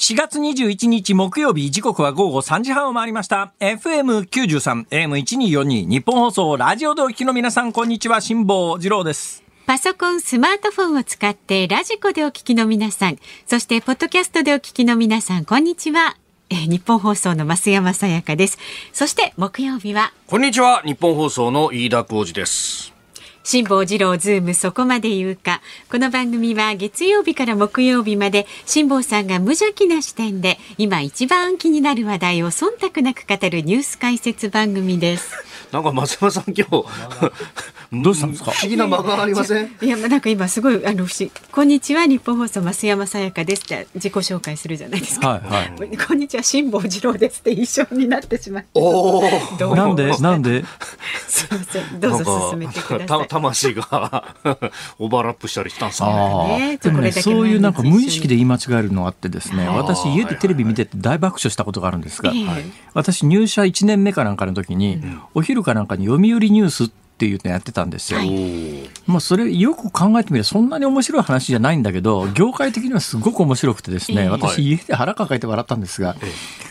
4月21日木曜日時刻は午後3時半を回りました。FM93 AM1242 ニッポン放送ラジオでお聞きの皆さんこんにちは。辛坊治郎です。パソコン、スマートフォンを使ってラジコでお聞きの皆さん、そしてポッドキャストでお聞きの皆さん、こんにちは。えーニッポン放送の増山さやかです。そして木曜日はこんにちは。ニッポン放送の飯田浩司です辛坊治郎ズームそこまで言うか。この番組は月曜日から木曜日まで辛坊さんが無邪気な視点で今一番気になる話題を忖度なく語るニュース解説番組です。なんか松山さん今日 どうしたんですか？不思議な間がありません？いや、まあなんか今すごいあの不思議。こんにちは日本放送増山さやかですって自己紹介するじゃないですか。はいはいこんにちは辛坊治郎ですって一緒になってしまって。おおどうもなんで？なんで？すいません。どうぞ進めてください。魂が オーバーラップしたりしたんですかねでもね、そういうなんか無意識で言い間違えるのがあってですね、私家でテレビ見てて大爆笑したことがあるんですがええ、私入社1年目かなんかの時に、お昼かなんかに読売ニュースっていうのやってたんですよ。はいまあそれよく考えてみればそんなに面白い話じゃないんだけど業界的にはすごく面白くてですね、ええ私家で腹抱えて笑ったんですが、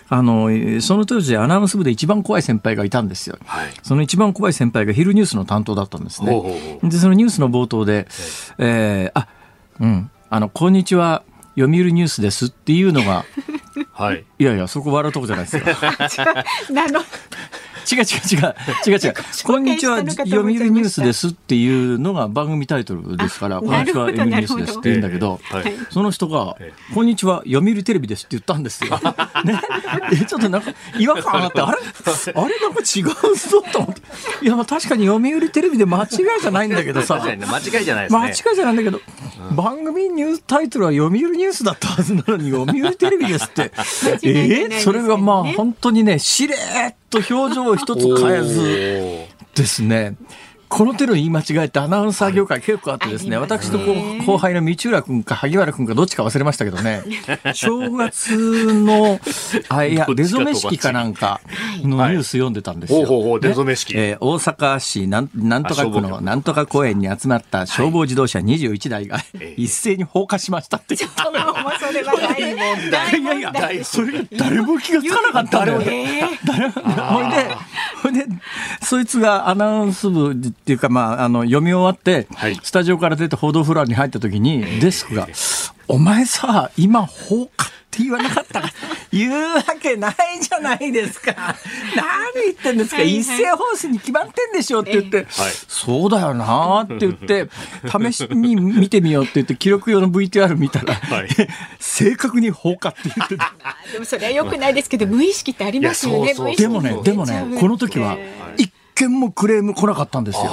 あのえーその当時アナウンス部で一番怖い先輩がいたんですよ。はいその一番怖い先輩が昼ニュースの担当だったんですね。でそのニュースの冒頭で、えーあうんあのこんにちは読売ニュースですっていうのが はいいやいやそこ笑うとこじゃないですよ。なの。違う違う違う。違う違う。こんにちは読売ニュースですっていうのが番組タイトルですから、こんにちは読売ニュースですって言うんだけどその人がえこんにちは読売テレビですって言ったんですよ。ね、えちょっとなんか違和感あってあれ？あれ？なんか違うぞと思って。いやまあ確かに読売テレビで間違いじゃないんだけどさ。間違いじゃないですね。間違いじゃないんだけど、番組ニュースタイトルは読売ニュースだったはずなのに読売テレビですって。えー？それがまあですよね。本当にねしれーっと表情を一つ変えずですねこの手の言い間違いってアナウンサー業界結構あってですね、私と後輩の道浦君か萩原君かどっちか忘れましたけどね、正月の、あ、いや、出初め式かなんかのニュース読んでたんですよ。出初め式。えー大阪市なんなんとか区のなんとか公園に集まった消防自動車21台がええ。一斉に放火しましたって。言ったのよ。それは大問題。いやいや、それ誰も気がつかなかったのよ。誰も。ほいで、ほいで、そいつがアナウンス部っていうか、まあ、あの、読み終わって、はい。スタジオから出て報道フロアに入った時に、デスクが、お前さ、今放火って言わなかったか。言うわけないじゃないですか。何言ってんですか、はいはい。一斉放送に決まってんでしょって言って、はい。そうだよなって言って、試しに見てみようって言って、記録用の VTR 見たら、はい。正確に放火って言ってた。でもそれは良くないですけど無意識ってありますよね。でもね、でもね、この時は一件もクレーム来なかったんですよ。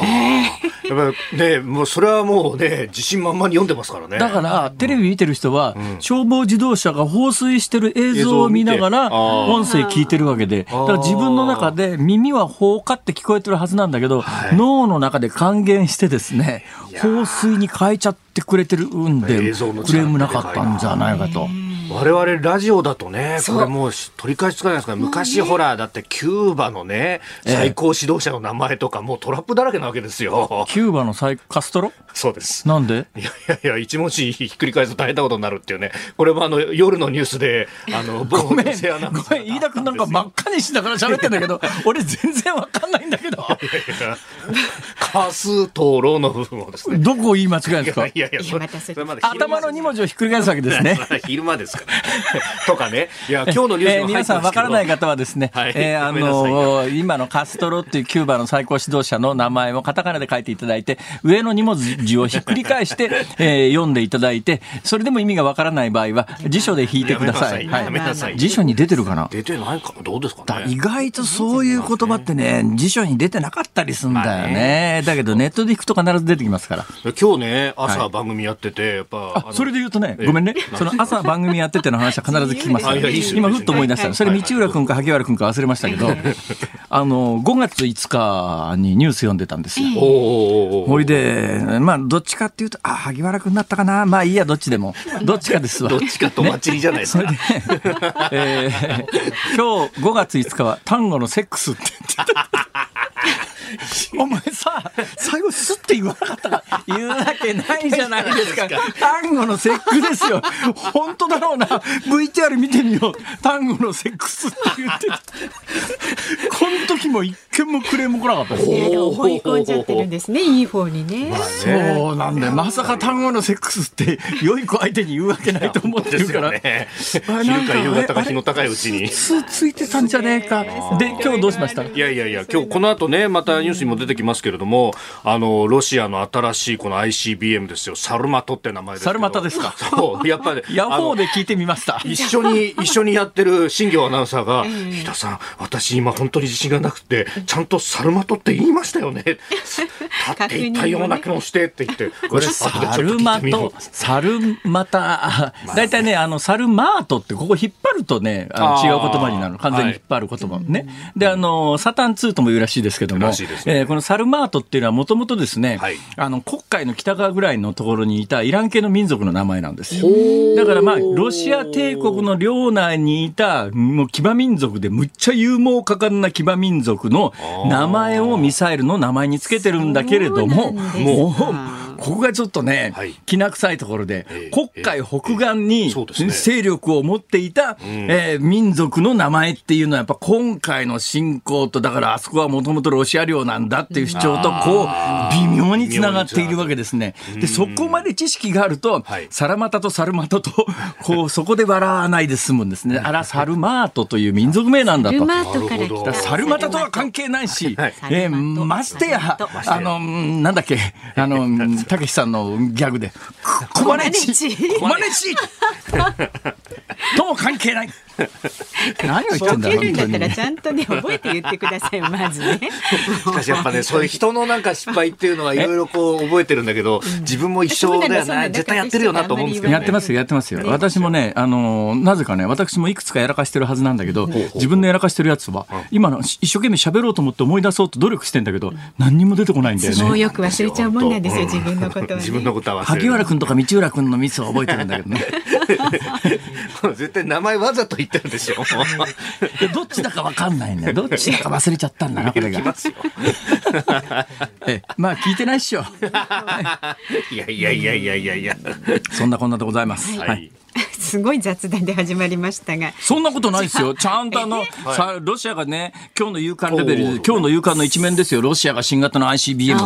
やっぱりねもうそれはもうね自信満々に読んでますからね。だから、テレビ見てる人は、消防自動車が放水してる映像を見ながら、音声聞いてるわけで、だから自分の中で耳は放火って聞こえてるはずなんだけど、脳の中で還元してですね、放水に変えちゃってくれてるんで、クレームなかったんじゃないかと。我々ラジオだとね、これもう取り返しつかないですから、昔ほら、だってキューバのね、ええ最高指導者の名前とかもうトラップだらけなわけですよ。キューバの最カストロ？そうです。なんで？いやいやいや、一文字ひっくり返すと大変なことになるっていうね。これもあの、夜のニュースで、あの、某ごめん、飯田君なんか真っ赤にしながら喋ってんだけど、俺全然わかんないんだけど、カストロの部分をですね。どこを言い間違いですかいやいや、で頭の2文字をひっくり返すわけですね。昼間ですか？ら。とかね。いや、今日のニュースえー皆さんわからない方はですね、はいえーあのー今のカストロっていうキューバの最高指導者の名前をカタカナで書いていただいて、上の2文字をひっくり返して、えー読んでいただいて、それでも意味がわからない場合は、辞書で引いてください。やめなさい辞書に出てるかな？出てないかどうですかだね。意外とそういう言葉ってね、辞書に出てなかったりするんだよね。だけどネットで行くと必ず出てきますから。今日ね、はい朝番組やってて、やっぱ、あ、それで言うとね、ごめんね。その朝番組やってての話は必ず聞きますからあいやいいっすよ今ふっと思い出した。それ道浦君か萩原君か忘れましたけど、あの、5月5日にニュース読んでたんですよ。ほいで、まあ、どっちかっていうと、あ、萩原君だったかな。まあいいや、どっちでも。どっちかですわ。どっちかと祭りじゃないですか。それで、えー今日5月5日は単語のセックスって言ってた。お前さ、最後スッて言わなかったか言うわけないじゃないですか。単語のセックスですよ。本当だろうな。VTR 見てみよう。単語のセックスって言ってた。この時も一件もクレーム来なかったです。いや思い込んじゃってるんですねいい方にね。そうなんだよ。まさか単語のセックスって良い子相手に言うわけないと思ってるから。ね、昼か夕方か日の高いうちに。スついてたんじゃねえか。で、今日どうしました？いやいやいや、今日この後ね、またニュースにも出てきますけれども、あの、ロシアの新しいこの ICBM ですよ。サルマトって名前ですけど。サルマトですか？そう、やっぱり。ヤホーあで聞いてみましたの。一緒に、一緒にやってる新業アナウンサーが、日田さん、私今本当に自信がなくて、ちゃんとサルマトって言いましたよね。立っていったような気もしてって言って、これ、サルマト、サルマタ、大体ね、あの、サルマートって、ここ引っ張るとね、あの違う言葉になるの。完全に引っ張る言葉ね。で、あの、サタン2とも言うらしいですけども、らしいですね。えーこのサルマートっていうのはもともとですね、はい。あの、黒海の北側ぐらいのところにいたイラン系の民族の名前なんですよ。だからまあ、ロシア帝国の領内にいた、もう騎馬民族でむっちゃ勇猛果敢な騎馬民族の名前をミサイルの名前につけてるんだけれども、もう、ここがちょっとね、はい。きな臭いところで、ええ黒海北岸にそうですね。勢力を持っていた、えー民族の名前っていうのはやっぱ今回の侵攻と、だからあそこはもともとロシア領なんだっていう主張とこう、微妙につながっているわけですね。で、そこまで知識があるとはい、サラマタとサルマタと、こう、そこで笑わないで済むんですね。あら、サルマートという民族名なんだと。サルマタとは関係ないし、はい。えーましてや、あの、うんなんだっけ、あの、たけしさんのギャグで、コマネチコマネチとも関係ない何を言ってんだ、受けるんだ。ったらちゃんとね覚えて言ってくださいまずね。しかしやっぱね、そういう人のなんか失敗っていうのはいろいろこう覚えてるんだけど、自分も一緒だよな、そうなんだそうなんだ絶対やってるよなと思うんですけど、ね。やってますよ、やってますよ。私もね、あの、なぜかね、私もいくつかやらかしてるはずなんだけど、自分のやらかしてるやつは、今の一生懸命喋ろうと思って思い出そうと努力してんだけど、何にも出てこないんだよね。もうよく忘れちゃうもんなんですよ自分のことはね。自分のことは忘れ萩る。原君とか道浦君のミスは覚えてるんだけどね。絶対名前わざと言ってるでしょ。でどっちだかわかんないね。どっちだか忘れちゃったんだな、これが。ますよ。えまあ聞いてないっしょ。い やいやいやいやいやいや。そんなこんなでございます。ははいい。すごい雑談で始まりましたが。そんなことないですよ。ちゃんとあの、さロシアがね、今日の夕刊レベルで、今日の夕刊の一面ですよ。ロシアが新型の ICBM。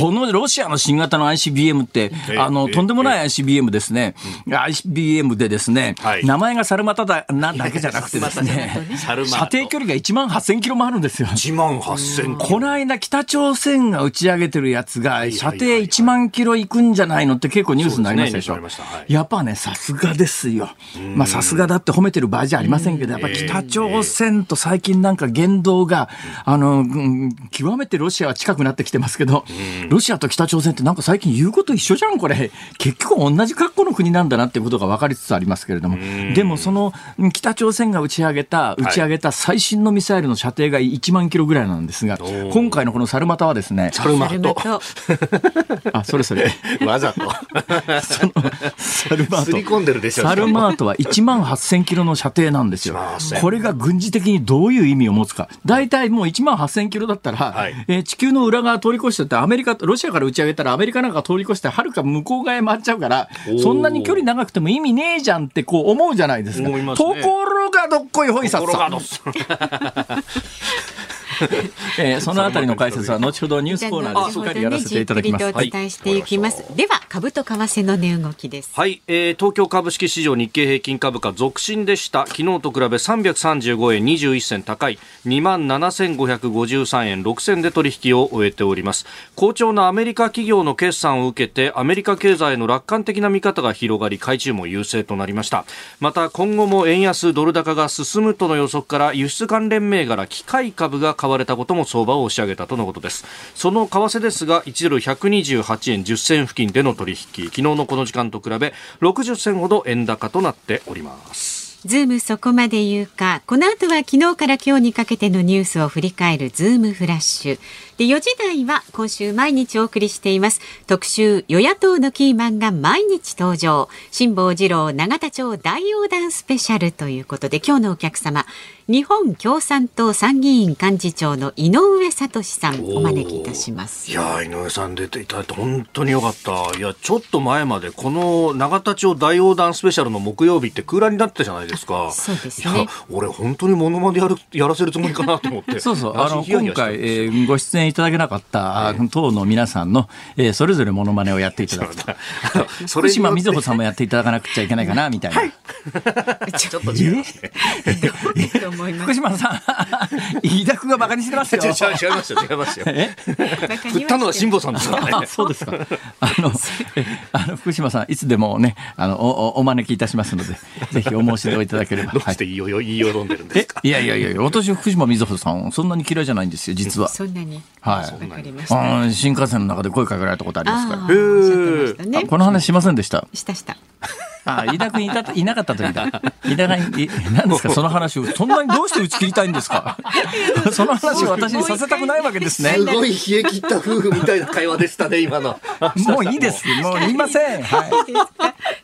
このロシアの新型の ICBM って、えあの、えとんでもない ICBM ですね。ICBM でですね、はい名前がサルマタだなだけじゃなくてですね、サルマート射程距離が1万8000キロもあるんですよ。1万8000この間、北朝鮮が打ち上げてるやつが、射程1万キロ行くんじゃないのって結構ニュースになりましたでしょ。やっぱね、さすがですよ。まあ、さすがだって褒めてる場合じゃありませんけど、やっぱ北朝鮮と最近なんか言動が、あの、うん極めてロシアは近くなってきてますけど、ロシアと北朝鮮ってなんか最近言うこと一緒じゃん、これ。結局同じ格好の国なんだなっていうことが分かりつつありますけれども。でもその、うん北朝鮮が打ち上げた、打ち上げた最新のミサイルの射程が1万キロぐらいなんですが、ー今回のこのサルマタはですね、サルマト。ト あ、それそれ。わざと。そのサルマート。すり込んでるでしょサルマートは1万8000キロの射程なんですよ1万8000。これが軍事的にどういう意味を持つか。大体もう1万8000キロだったら、はいえー地球の裏側通り越してってアメリカ、ロシアから打ち上げたらアメリカなんか通り越してはるか向こう側へ回っちゃうからー、そんなに距離長くても意味ねえじゃんってこう思うじゃないですか。すねところがどっこいほいさっさ。えーそのあたりの解説は後ほどニュースコーナーでしっかりやらせていただきます。ねじっくりとお伝えしていきます。では株と為替の値動きです。はい、えー東京株式市場日経平均株価続伸でした昨日と比べ335円21銭高い2万7553円6銭で取引を終えております好調なアメリカ企業の決算を受けてアメリカ経済の楽観的な見方が広がり買い注も優勢となりましたまた今後も円安ドル高が進むとの予測から輸出関連銘柄機械株が買われたことも相場を押し上げたとのことですその為替ですが1ドル128円10銭付近での取引昨日のこの時間と比べ60銭ほど円高となっておりますズームそこまで言うか。この後は昨日から今日にかけてのニュースを振り返るズームフラッシュ。で4時台は今週毎日お送りしています。特集与野党のキーマンが毎日登場。辛坊治郎永田町大横断スペシャルということで今日のお客様日本共産党参議院幹事長の井上聡さんお招きいたします。いや井上さん出ていただいて本当によかった。いやちょっと前までこの永田町大横断スペシャルの木曜日って空欄になってたじゃないですか。そうですね。俺本当にモノマネやるやらせるつもりかなと思って。そうそう。あの今回、えー、ご出演いただけなかった、えー、党の皆さんの、えー、それぞれモノマネをやっていただくと。福島みずほさんもやっていただかなくちゃいけないかな みたいな、はい、ちょっと違いますね思います？福島さん飯田君が馬鹿にしてますよ。違いますよ違いますよ。え？振ったのは辛坊さんですからねそうですか。あのあの福島さんいつでもねあのおお招きいたしますのでぜひお申し出をいただければ。どうして言い。よ言いよどんでるんですか？いやいやいや私福島みずほさんそんなに嫌いじゃないんですよ実は。そんなにはいあ新幹線の中で声かけられたことありますからへえこの話しませんでした？したしたあ、飯田君いた、いなかった時だ。飯田がい、なんですか、その話を、そんなにどうして打ち切りたいんですか？その話を私にさせたくないわけですね。すごい冷え切った夫婦みたいな会話でしたね、今の。もういいです。もう言いません。はい。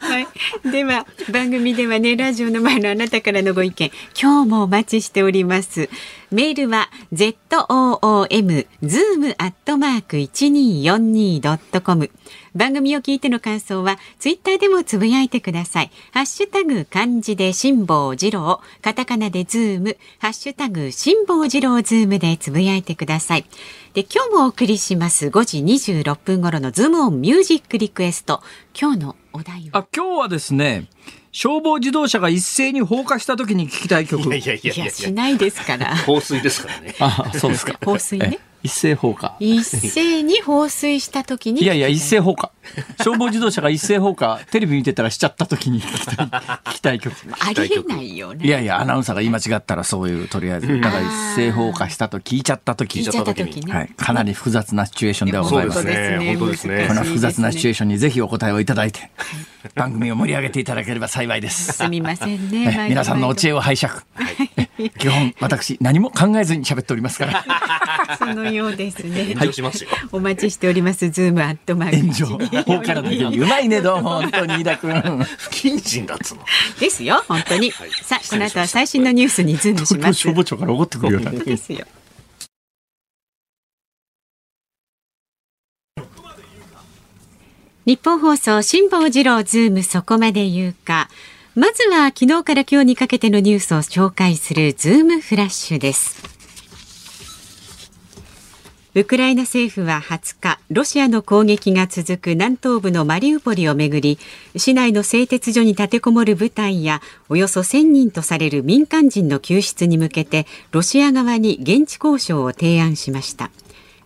はい、では番組ではねラジオの前のあなたからのご意見今日もお待ちしておりますメールは z o o m zoom アットマーク一二四二ドットコム。番組を聞いての感想はツイッターでもつぶやいてください。ハッシュタグ漢字で辛坊治郎。カタカナでズーム。ハッシュタグ辛坊治郎ズームでつぶやいてください。で今日もお送りします。5時26分頃のズームオンミュージックリクエスト。今日のお題は？あ今日はですね消防自動車が一斉に放火した時に聞きたい曲。いやいやいやいやしないですから。放水ですからね。あ、そうですか。放水ね。一斉放火。一斉に放水した時に。いやいや、一斉放火。消防自動車が一斉放火、テレビ見てたらしちゃった時に 聞きたい、曲。ありえないよね。いやいや、アナウンサーが言い間違ったらそういう、とりあえず。だから一斉放火したと聞いちゃった時。聞いちゃった時に。はい。かなり複雑なシチュエーションではございます。ね。本当ですね。この複雑なシチュエーションにぜひお答えをいただいて、番組を盛り上げていただければ幸いです。すみませんね。皆さんのお知恵を拝借。基本、私、何も考えずに喋っておりますから。そのようですね。お待ちしております。ズームアットマーク。炎上。放火だけにうまいねどうも本当に飯田君。不謹慎だっつの。ですよ本当に。はい、さあこの後は最新のニュースにズームします。消防庁から怒ってくるような。ですよ。ニッポン放送辛坊治郎ズームそこまで言うか。まずは昨日から今日にかけてのニュースを紹介するズームフラッシュです。ウクライナ政府は20日ロシアの攻撃が続く南東部のマリウポリをめぐり市内の製鉄所に立てこもる部隊やおよそ1000人とされる民間人の救出に向けてロシア側に現地交渉を提案しました。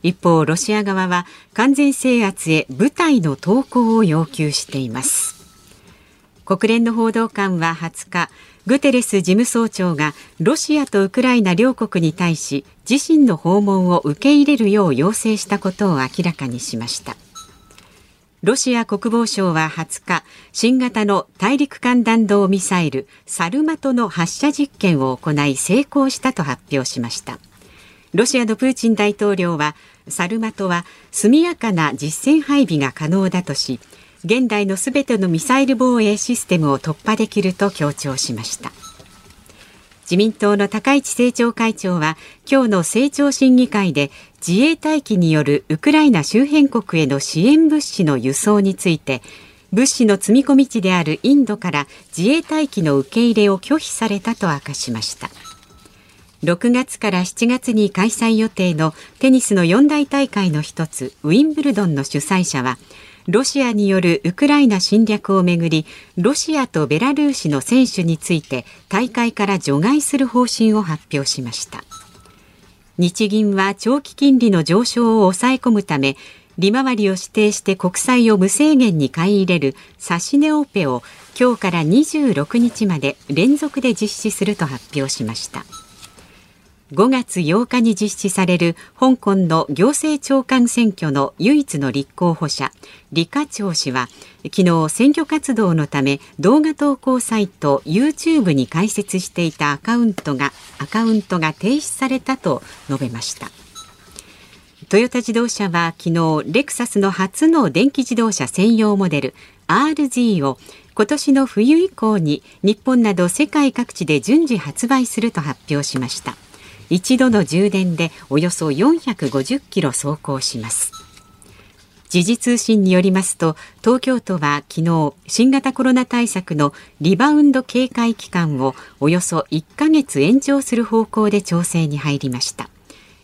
一方ロシア側は完全制圧へ部隊の投降を要求しています。国連の報道官は20日グテレス事務総長がロシアとウクライナ両国に対し自身の訪問を受け入れるよう要請したことを明らかにしました。ロシア国防省は20日新型の大陸間弾道ミサイルサルマトの発射実験を行い成功したと発表しました。ロシアのプーチン大統領はサルマトは速やかな実戦配備が可能だとし現代のすべてのミサイル防衛システムを突破できると強調しました。自民党の高市政調会長は今日の政調審議会で自衛隊機によるウクライナ周辺国への支援物資の輸送について物資の積み込み地であるインドから自衛隊機の受け入れを拒否されたと明かしました。6月から7月に開催予定のテニスの四大大会の一つウィンブルドンの主催者はロシアによるウクライナ侵略をめぐりロシアとベラルーシの選手について大会から除外する方針を発表しました日銀は長期金利の上昇を抑え込むため利回りを指定して国債を無制限に買い入れる指値オペを今日から26日まで連続で実施すると発表しました。5月8日に実施される香港の行政長官選挙の唯一の立候補者李家超氏は昨日選挙活動のため動画投稿サイト YouTube に開設していたアカウントがアカウントが停止されたと述べました。トヨタ自動車は昨日レクサスの初の電気自動車専用モデル RZ を今年の冬以降に日本など世界各地で順次発売すると発表しました。一度の充電でおよそ450キロ走行します。時事通信によりますと東京都は昨日新型コロナ対策のリバウンド警戒期間をおよそ1ヶ月延長する方向で調整に入りました。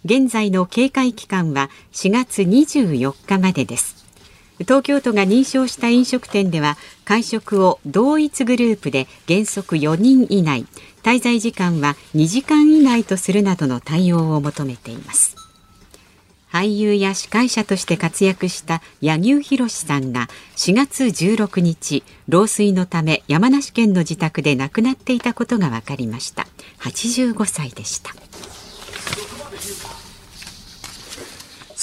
現在の警戒期間は4月24日までです。東京都が認証した飲食店では会食を同一グループで原則4人以内。滞在時間は2時間以内とするなどの対応を求めています。俳優や司会者として活躍した柳生博さんが4月16日老衰のため山梨県の自宅で亡くなっていたことが分かりました。85歳でした。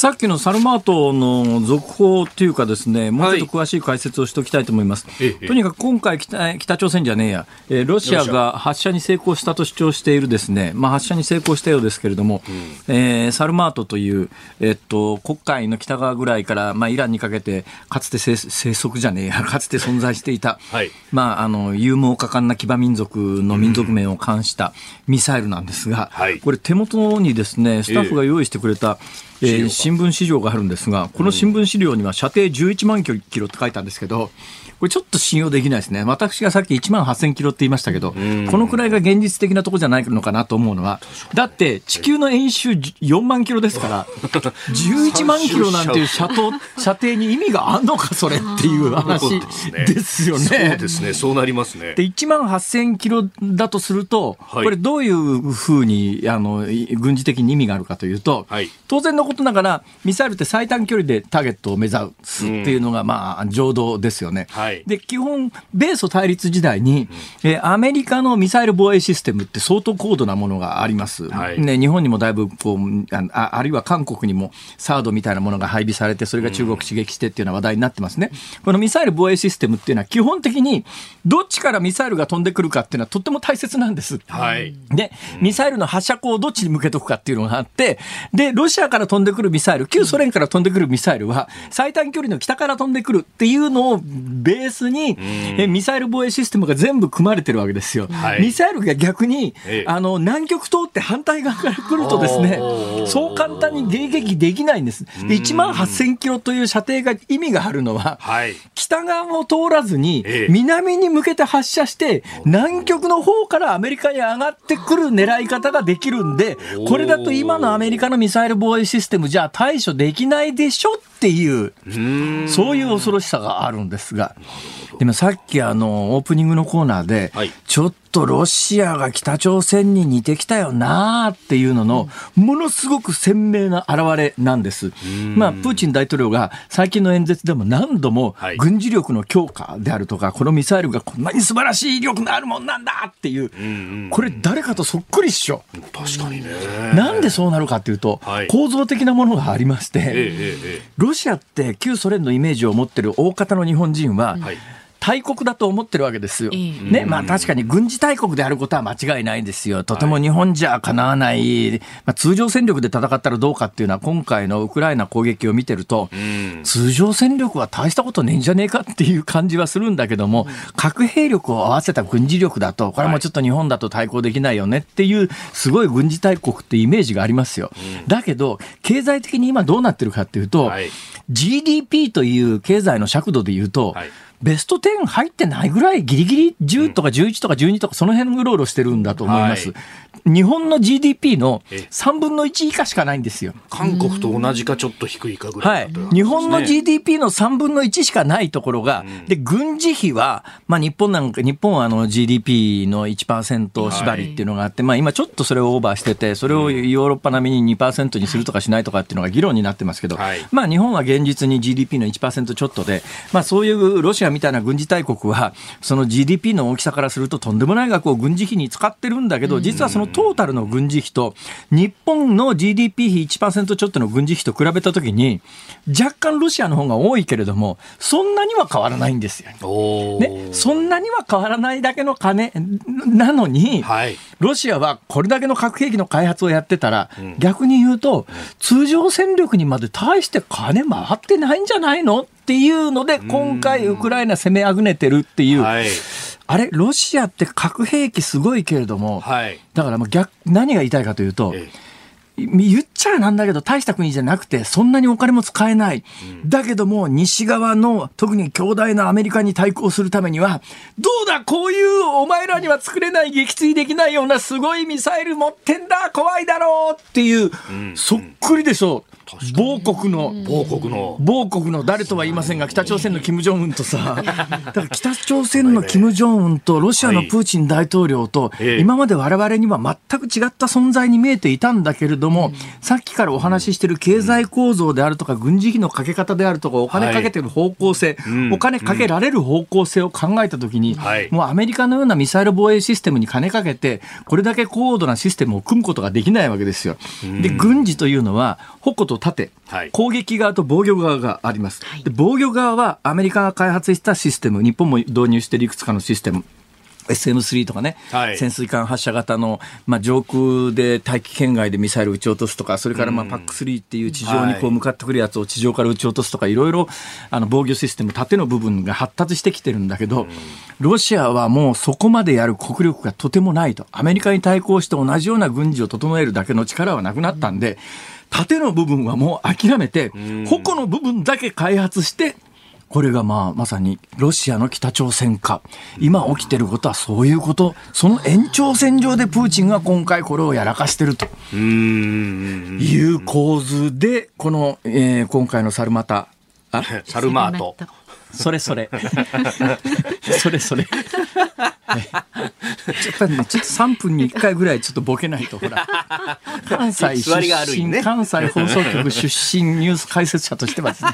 さっきのサルマートの続報というかですね、もうちょっと詳しい解説をしておきたいと思います。はい、とにかく今回北、北朝鮮じゃねえや、えー、ロシアが発射に成功したと主張しているですね、まあ、発射に成功したようですけれども、うん、えー、サルマートという、えっと、黒海の北側ぐらいから、まあ、イランにかけて、かつて生息じゃねえや、かつて存在していた、はい、まあ、あの、勇猛果敢な騎馬民族の民族名を冠したミサイルなんですが、うん。はい、これ手元にですね、スタッフが用意してくれた、えーえー、新聞資料があるんですが、この新聞資料には射程11万キロって書いたんですけど、これちょっと信用できないですね。私がさっき1万8000キロって言いましたけど、このくらいが現実的なところじゃないのかなと思うのは、だって地球の円周4万キロですから、11万キロなんていう射程射程に意味があんのか、それっていう話ですよね。そうですね、そうなりますね。で、1万8000キロだとすると、これどういうふうにあの軍事的に意味があるかというと、はい、当然のことながら、ミサイルって最短距離でターゲットを目指すっていうのが、まあ、浄土ですよね。はいはい、で基本、米ソ対立時代に、うん、えアメリカのミサイル防衛システムって相当高度なものがあります、はい、ね、日本にもだいぶこうあ、あるいは韓国にもサードみたいなものが配備されて、それが中国刺激してっていうような話題になってますね。このミサイル防衛システムっていうのは、基本的にどっちからミサイルが飛んでくるかっていうのはとっても大切なんです。はい、で、ミサイルの発射口をどっちに向けとくかっていうのがあって、で、ロシアから飛んでくるミサイル、旧ソ連から飛んでくるミサイルは、最短距離の北から飛んでくるっていうのをベースに、えミサイル防衛システムが全部組まれてるわけですよ。はい、ミサイルが逆に、あの南極通って反対側から来るとですね、そう簡単に迎撃できないんです。で1万8000キロという射程が意味があるのは、はい、北側を通らずに、南に向けて発射して、南極の方からアメリカに上がってくる狙い方ができるんで、これだと今のアメリカのミサイル防衛システムじゃ対処できないでしょっていう、そういう恐ろしさがあるんですが。でもさっきあの、オープニングのコーナーで、ちょっとロシアが北朝鮮に似てきたよなっていうのの、ものすごく鮮明な表れなんです。まあ、プーチン大統領が最近の演説でも何度も軍事力の強化であるとか、このミサイルがこんなに素晴らしい威力のあるもんなんだっていう、これ誰かとそっくりっしょ。確かにね。なんでそうなるかっていうと、構造的なものがありまして、ロシアって旧ソ連のイメージを持ってる大方の日本人は、大国だと思ってるわけですよ。ね、まあ確かに軍事大国であることは間違いないですよ。とても日本じゃかなわない、まあ、通常戦力で戦ったらどうかっていうのは今回のウクライナ攻撃を見てると、通常戦力は大したことねえんじゃねえかっていう感じはするんだけども、核兵力を合わせた軍事力だと、これもちょっと日本だと対抗できないよねっていう、すごい軍事大国ってイメージがありますよ。だけど、経済的に今どうなってるかっていうと、GDP という経済の尺度で言うと、ベスト10入ってないぐらいギリギリ10とか11とか12とかその辺うろうろしてるんだと思います。はい、日本の GDP の3分の1以下しかないんですよ。韓国と同じかちょっと低いかぐらい、はい。日本の GDP の3分の1しかないところが、で、軍事費は、まあ日本なんか、日本はあの GDP の1%縛りっていうのがあって、はい、まあ今ちょっとそれをオーバーしてて、それをヨーロッパ並みに2%にするとかしないとかっていうのが議論になってますけど、まあ日本は現実に GDP の1%ちょっとで、まあそういうロシアみたいな軍事大国は、その GDP の大きさからするととんでもない額を軍事費に使ってるんだけど、実はそのトータルの軍事費と、日本の GDP 比1%ちょっとの軍事費と比べたときに、若干ロシアの方が多いけれども、そんなには変わらないんですよ。ね、そんなには変わらないだけの金なのに、はい、ロシアはこれだけの核兵器の開発をやってたら、逆に言うと、通常戦力にまで対して金回ってないんじゃないのっていうので、今回ウクライナ攻めあぐねてるっていう。はい。あれ、ロシアって核兵器すごいけれども、はい。だからもう逆、何が言いたいかというと、え言っちゃなんだけど、大した国じゃなくて、そんなにお金も使えない。だけども、西側の、特に強大なアメリカに対抗するためには、どうだ、こういうお前らには作れない、撃墜できないようなすごいミサイル持ってんだ、怖いだろうっていう、そっくりでしょう。某国の、某国の。某国の誰とは言いませんが、北朝鮮の金正恩とさ、だから北朝鮮の金正恩とロシアのプーチン大統領とええ、今まで我々には全く違った存在に見えていたんだけれども、さっきからお話ししている経済構造であるとか、軍事費のかけ方であるとか、お金かけてる方向性、ん。お金かけられる方向性を考えたときに、はい。もうアメリカのようなミサイル防衛システムに金かけて、これだけ高度なシステムを組むことができないわけですよ。で、軍事というのは、矛と盾、はい。攻撃側と防御側があります。はい。で防御側はアメリカが開発したシステム、日本も導入しているいくつかのシステム。SM3 とかね、はい。潜水艦発射型の、まあ、上空で大気圏外でミサイル撃ち落とすとか、それからまあパック3っていう地上にこはいう向かってくるやつを地上から撃ち落とすとか、いろいろあの防御システム、縦の部分が発達してきてるんだけど、ロシアはもうそこまでやる国力がとてもないと、アメリカに対抗して同じような軍事を整えるだけの力はなくなったんで、縦の部分はもう諦めて、矛の部分だけ開発して、これがまあまさにロシアの北朝鮮化。今起きてることはそういうこと。その延長線上でプーチンが今回これをやらかしてると。いう構図で、この、えー今回のサルマタ。あ、サルマート。それそれ。それそれ。ちょっとね、ちょっと3分に1回ぐらいちょっとボケないと、ほら。関西出身、いね関西放送局出身ニュース解説者としては ですね、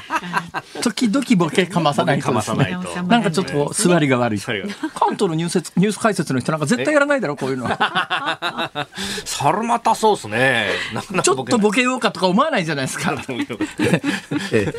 時々ボケかまさないとないと。なんかちょっと座りが悪い。関東のニュースニュース解説の人なんか絶対やらないだろ、こういうのは。サルマタそうっすね。なかなちょっとボケようかとか思わないじゃないですか。ええ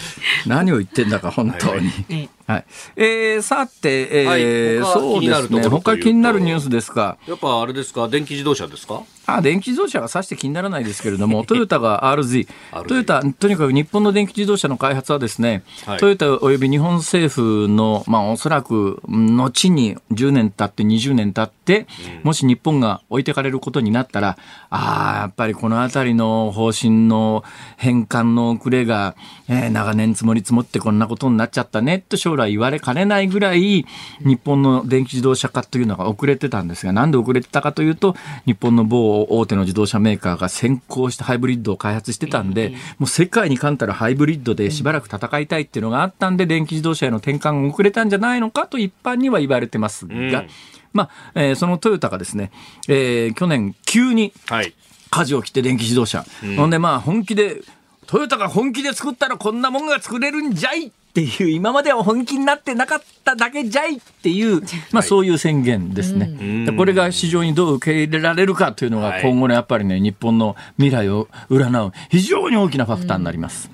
何を言ってんだか、本当に。ええはい。えー、さて、えーはい他そうですね。他気になるニュースですか。やっぱあれですか、電気自動車ですか？あ、電気自動車はさして気にならないですけれども、トヨタが RZ。トヨタ、とにかく日本の電気自動車の開発はですね、はい。トヨタおよび日本政府の、まあおそらく、後に10年経って20年経って、もし日本が置いてかれることになったら、ああ、やっぱりこのあたりの方針の変換の遅れが、えー長年積もり積もってこんなことになっちゃったね、と将来言われかねないぐらい、日本の電気自動車化というのが遅れてたんですが、なんで遅れてたかというと、日本の某大手の自動車メーカーが先行してハイブリッドを開発してたんで、もう世界に冠たるハイブリッドでしばらく戦いたいっていうのがあったんで、電気自動車への転換が遅れたんじゃないのかと一般には言われてます。が、ん。まあ、えーそのトヨタがですね、えー去年急にはい。舵を切って電気自動車。ほんでまあ本気で、トヨタが本気で作ったらこんなもんが作れるんじゃいっていう、今までは本気になってなかっただけじゃいっていう、まあそういう宣言ですね。でこれが市場にどう受け入れられるかというのがはい今後のやっぱりね、日本の未来を占う非常に大きなファクターになります。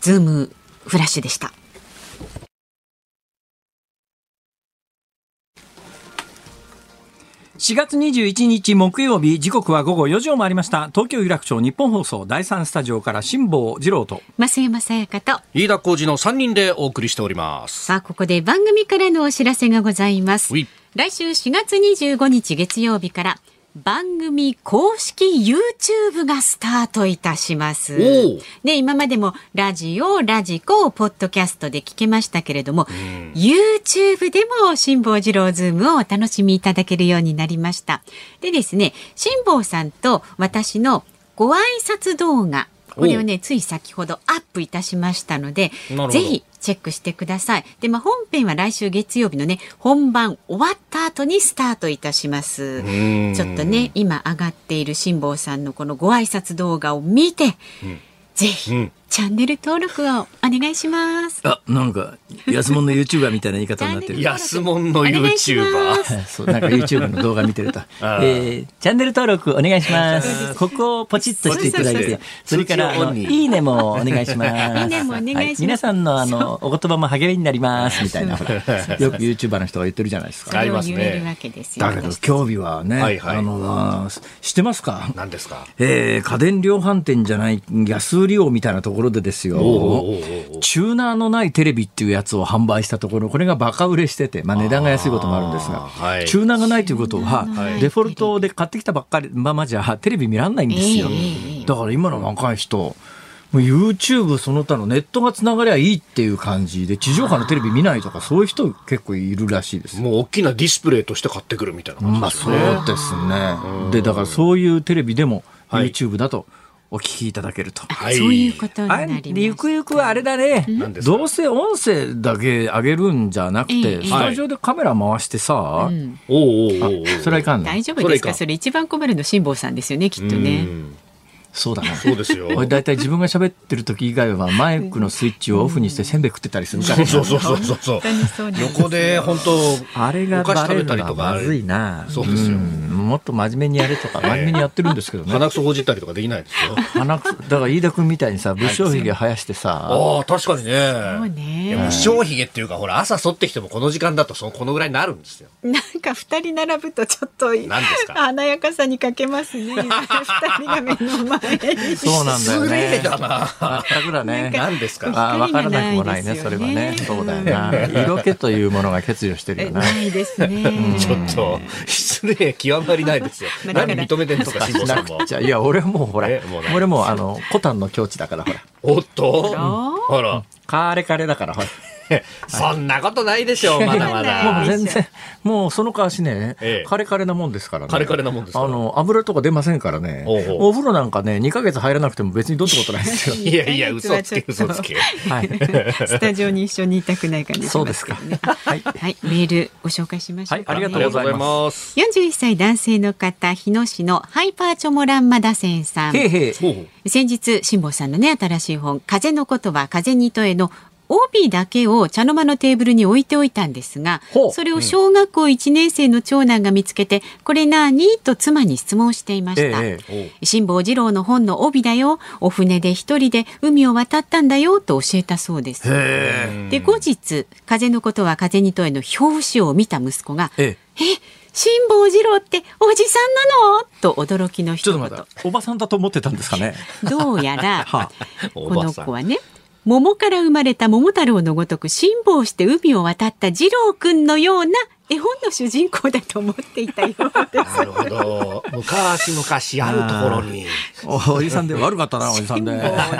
ズームフラッシュでした。4月21日木曜日時刻は午後4時を回りました東京有楽町日本放送第3スタジオから辛坊治郎と増山さやかと。飯田浩二の3人でお送りしております。さあ、ここで番組からのお知らせがございます。来週4月25日月曜日から番組公式 YouTube がスタートいたします。で、今までもラジオ、ラジコ、ポッドキャストで聞けましたけれども、YouTube でも辛坊治郎ズームをお楽しみいただけるようになりました。でですね、辛坊さんと私のご挨拶動画、これをね、つい先ほどアップいたしましたのでぜひチェックしてください。で、まあ、本編は来週月曜日のね、本番終わった後にスタートいたします。んちょっとね、今上がっている辛坊さんのこのご挨拶動画を見て、ぜひ、うんチャンネル登録をお願いします。あ、なんか、安物の YouTuber みたいな言い方になってる。安物の YouTuber す そう、なんか YouTube の動画見てると。えー、チャンネル登録お願いします。ここをポチッとしていただいて、それから、いいねもお願いします。いいねもお願いしますは皆さんの、あの、お言葉も励みになります、みたいな。ほらよく YouTuber の人が言ってるじゃないですか。ありますね。だけど、今日はね、はいはいあの、知ってますか？何ですか？えー家電量販店じゃない安売り王みたいなところでですよ。チューナーのないテレビっていうやつを販売したところこれがバカ売れしてて、まあ、値段が安いこともあるんですが、はい。チューナーがないということは、はい。デフォルトで買ってきたばっかりままじゃテレビ見らんないんですよ、だから今の若い人もう YouTube その他のネットがつながりゃいいっていう感じで地上波のテレビ見ないとかそういう人結構いるらしいです。もう大きなディスプレイとして買ってくるみたいな感じまあそうですよね。ですね。で、だからそういうテレビでもはい。YouTube だとお聞きいただけると。はい。そういうことになあります。れゆくゆくはあれだね。どうせ音声だけ上げるんじゃなくええて、スタジオでカメラ回してさ、うん。おうおうおそれはいかんの？大丈夫ですか？それいかん。それ一番困るの辛坊さんですよねきっとね。うんそうだね。そうですよ。俺大体自分が喋ってる時以外はマイクのスイッチをオフにしてせんべい食ってたりするから。そうそうそうそうそうそう横で本当あれがバレるのたりとかはまずいな。そうですよんもっと真面目にやれとか、真面目にやってるんですけどね。鼻くそほじったりとかできないですよ。鼻くそだから飯田君みたいにさ、武将髭生やしてさ、ああ確かにそうね。いやねもう小ひげっていうかほら朝剃ってきてもこの時間だとそのこのぐらいになるんですよ。なんか二人並ぶとちょっと何ですか？華やかさに欠けますね二人が目の前に そうなんだよね。だな。まったくだね。何ですか？あ分からなくもないね、光それはねね。そうだよな。色気というものが欠如してるよな。ないですねちょっと失礼極まりないですよ。何認めてんのか辛坊さんも。じゃあいや、俺もうほら俺もうあの、コタンの境地だから、ほら。おっと？らほら。カレカレだから、ほら。そんなことないでしょう、まだま もだう。全然、もうそのかわしねええ、カレカレなもんですからね。カレカレなもんですからあの、油とか出ませんからね。おうおうお風呂なんかね、2ヶ月入らなくても別にどうってことないですよ。いやいや、嘘つけ、嘘つけ。はい。スタジオに一緒にいたくない感じしそうですかますけどね。。はい。はい、メールご紹介しましょうか、はいありがとうございまます。41歳男性の方、日野市のハイパーチョモランマダセンさん。へいへい。ほうほう先日辛坊さんのね新しい本「風のことは風に問え」の帯だけを茶の間のテーブルに置いておいたんですがそれを小学校1年生の長男が見つけて「これ何?」と妻に質問していました。ええ辛坊治郎の本の帯だよお船で一人で海を渡ったんだよと教えたそうです。へで後日「風のことは風に問え」の表紙を見た息子がえ。ええ。「え辛坊治郎っておじさんなの?」と驚きのちょ一言っと待って、おばさんだと思ってたんですかね？どうやら はこの子はね桃から生まれた桃太郎のごとく辛抱して海を渡った二郎くんのような絵本の主人公だと思っていたようです。なるほど。昔々あるところに。お おじさんで悪かったな、おじさんで。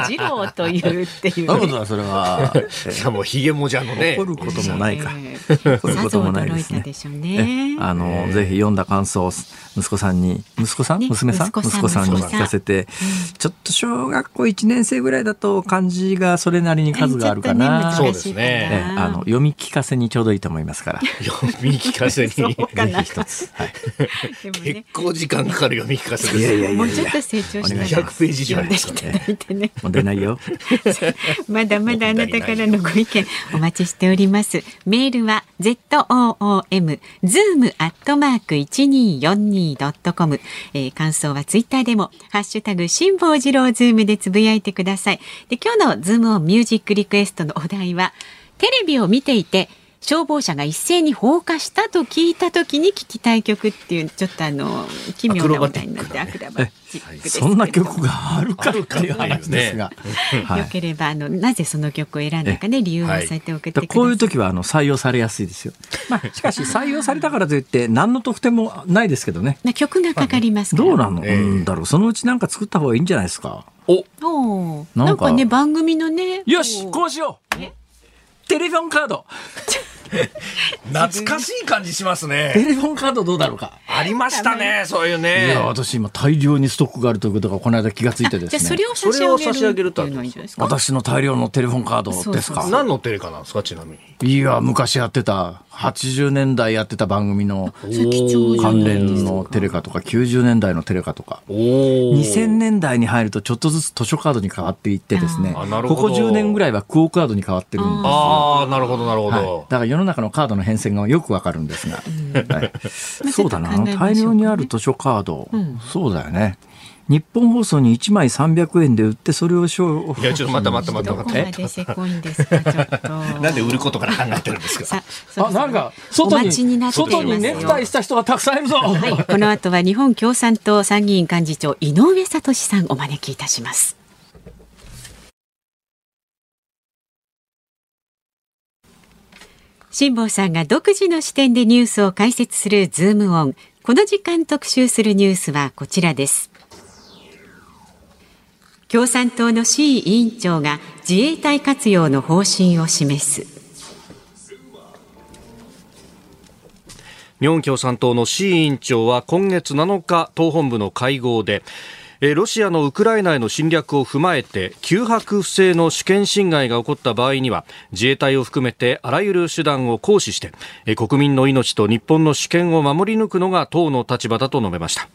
二郎というっていう、なるほどな、それは。しかもヒゲもじゃのね。怒ることもないか。ええ怒ることもないですねさぞ驚いたでしょうね。あの、ぜひ読んだ感想を息子さんに、息子さん？ね娘さん？息子さん息子さんに聞かせて、ちょっと小学校1年生ぐらいだと漢字がそれなりに数があるかな。そうですねええあの、読み聞かせにちょうどいいと思いますから。読み聞かせに。そうかなぜひ一つ。はい。でも結ね、構時間かかる読み聞かせです。いやいやいやもうちょっと成長しながら200ページ以上ですかね。もう出ないよ。まだまだあなたからのご意見お待ちしております。メールは z o o m zoom アットマーク一二四二ドットコム。感想はツイッターでもハッシュタグ辛坊治郎ズームでつぶやいてください。で今日のズームオンミュージックリクエストのお題はテレビを見ていて。消防車が一斉に放火したと聞いた時に聞きたい曲っていうちょっとあの奇妙なお題になってアクロバティックそんな曲があるかっていう話ですが。はいよければあのなぜその曲を選んだかね理由を添えておけてください。こういう時はあの採用されやすいですよ。まあ、しかし採用されたからといって何の特典もないですけどね。な曲がかかりますから。どうなの、ええんだろう？そのうちなんか作った方がいいんじゃないですか？おおーなんんかね番組のね。よしこうしようえ？テレフォンカード懐かしい感じしますテね。レフォンカードどうだろうか？ありましたね、そういういねや、。私今大量にストックがあるということがこの間気がついてですね。それを差しそれを差し上げ上げるとるっていうのはいいんじゃないですか？私の大量のテレフォンカードですそうそうか。何のテレカなんですか、ちなみに。いや、昔やってた、80年代やってた番組の関連のテレカとか、90年代のテレカとか。おお。2000年代に入るとちょっとずつ図書カードに変わっていってですね、ここ10年ぐらいはクオカードに変わってるんですよ。ああ、なるほど、なるほはい、ど。だから世の中のカードの変遷がよくわかるんですが、はい、そうだな、大量にある図書カード、ん。そうだよね。日本放送に1枚300円で売って、それを消いや、ちょっと待った待った待ったどこ待っまでせこいんですか、ちょっと。た。なんで売ることから考えてるんですか？さああ、なんか、外お待ちになに、っていますよ外にネクタイした人がたくさんいるぞ。はい、この後は日本共産党参議院幹事長井上聡さんお招きいたします。辛坊さんが独自の視点でニュースを解説するズームオン。この時間特集するニュースはこちらです。共産党の C 委員長が自衛隊活用の方針を示す。日本共産党の C 委員長は今月7日党本部の会合でロシアのウクライナへの侵略を踏まえて急迫不正の主権侵害が起こった場合には自衛隊を含めてあらゆる手段を行使して国民の命と日本の主権を守り抜くのが党の立場だと述べました。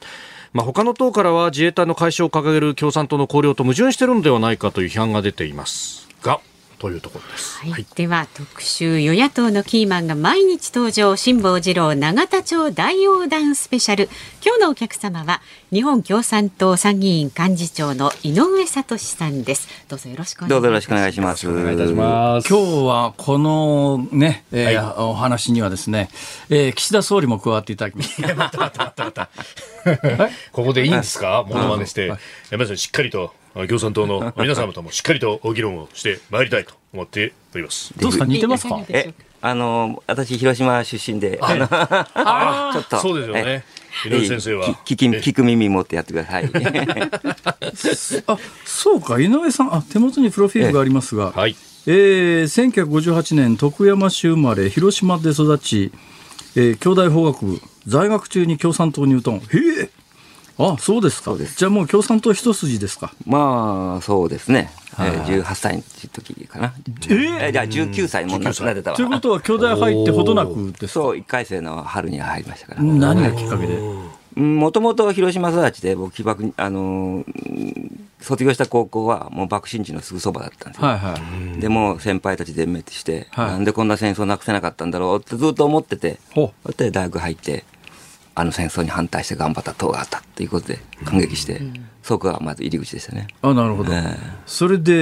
まあ、他の党からは自衛隊の解消を掲げる共産党の綱領と矛盾しているのではないかという批判が出ていますが。というところです。はい、では特集与野党のキーマンが毎日登場辛坊治郎永田町大横断スペシャル今日のお客様は日本共産党参議院幹事長の井上聡さんですどうぞよろしくお願いしますどうぞよろしくお願いします。お願いいたします。今日はこのね、えーお話にはですね、えー岸田総理も加わっていただきます。ここでいいんですか？モノマネして。皆さんしっかりと、あ共産党の 皆様ともしっかりと議論をしてまいりたいと思っております。どうですか？似てますか？え、あの、私、広島出身で、あの、ちょっと。そうですよね。井上先生は。き聞き、聞く耳持ってやってください。あ、そうか、井上さん、あ、手元にプロフィールがありますが、はい。えー、1958年徳山市生まれ、広島で育ち、えー、兄弟法学部、在学中に共産党入党。へえ。あ、そうですか。じゃあもう共産党一筋ですか。まあ、そうですね。えー、18歳の時かな。ええじゃあ19歳もななれたわということは、兄弟入ってほどなくですかそう、1回生の春に入りましたから。何がきっかけで？もともと広島育ちで、僕、被爆、あのー卒業した高校はもう爆心地のすぐそばだったんですよ。はいはい。でも先輩たち全滅して、はいなんでこんな戦争なくせなかったんだろうってずっと思ってて、ほそして大学入って、あの戦争に反対して頑張った党があったということで感激して、そこがまず入り口でしたね。あ、なるほど。えそれで、え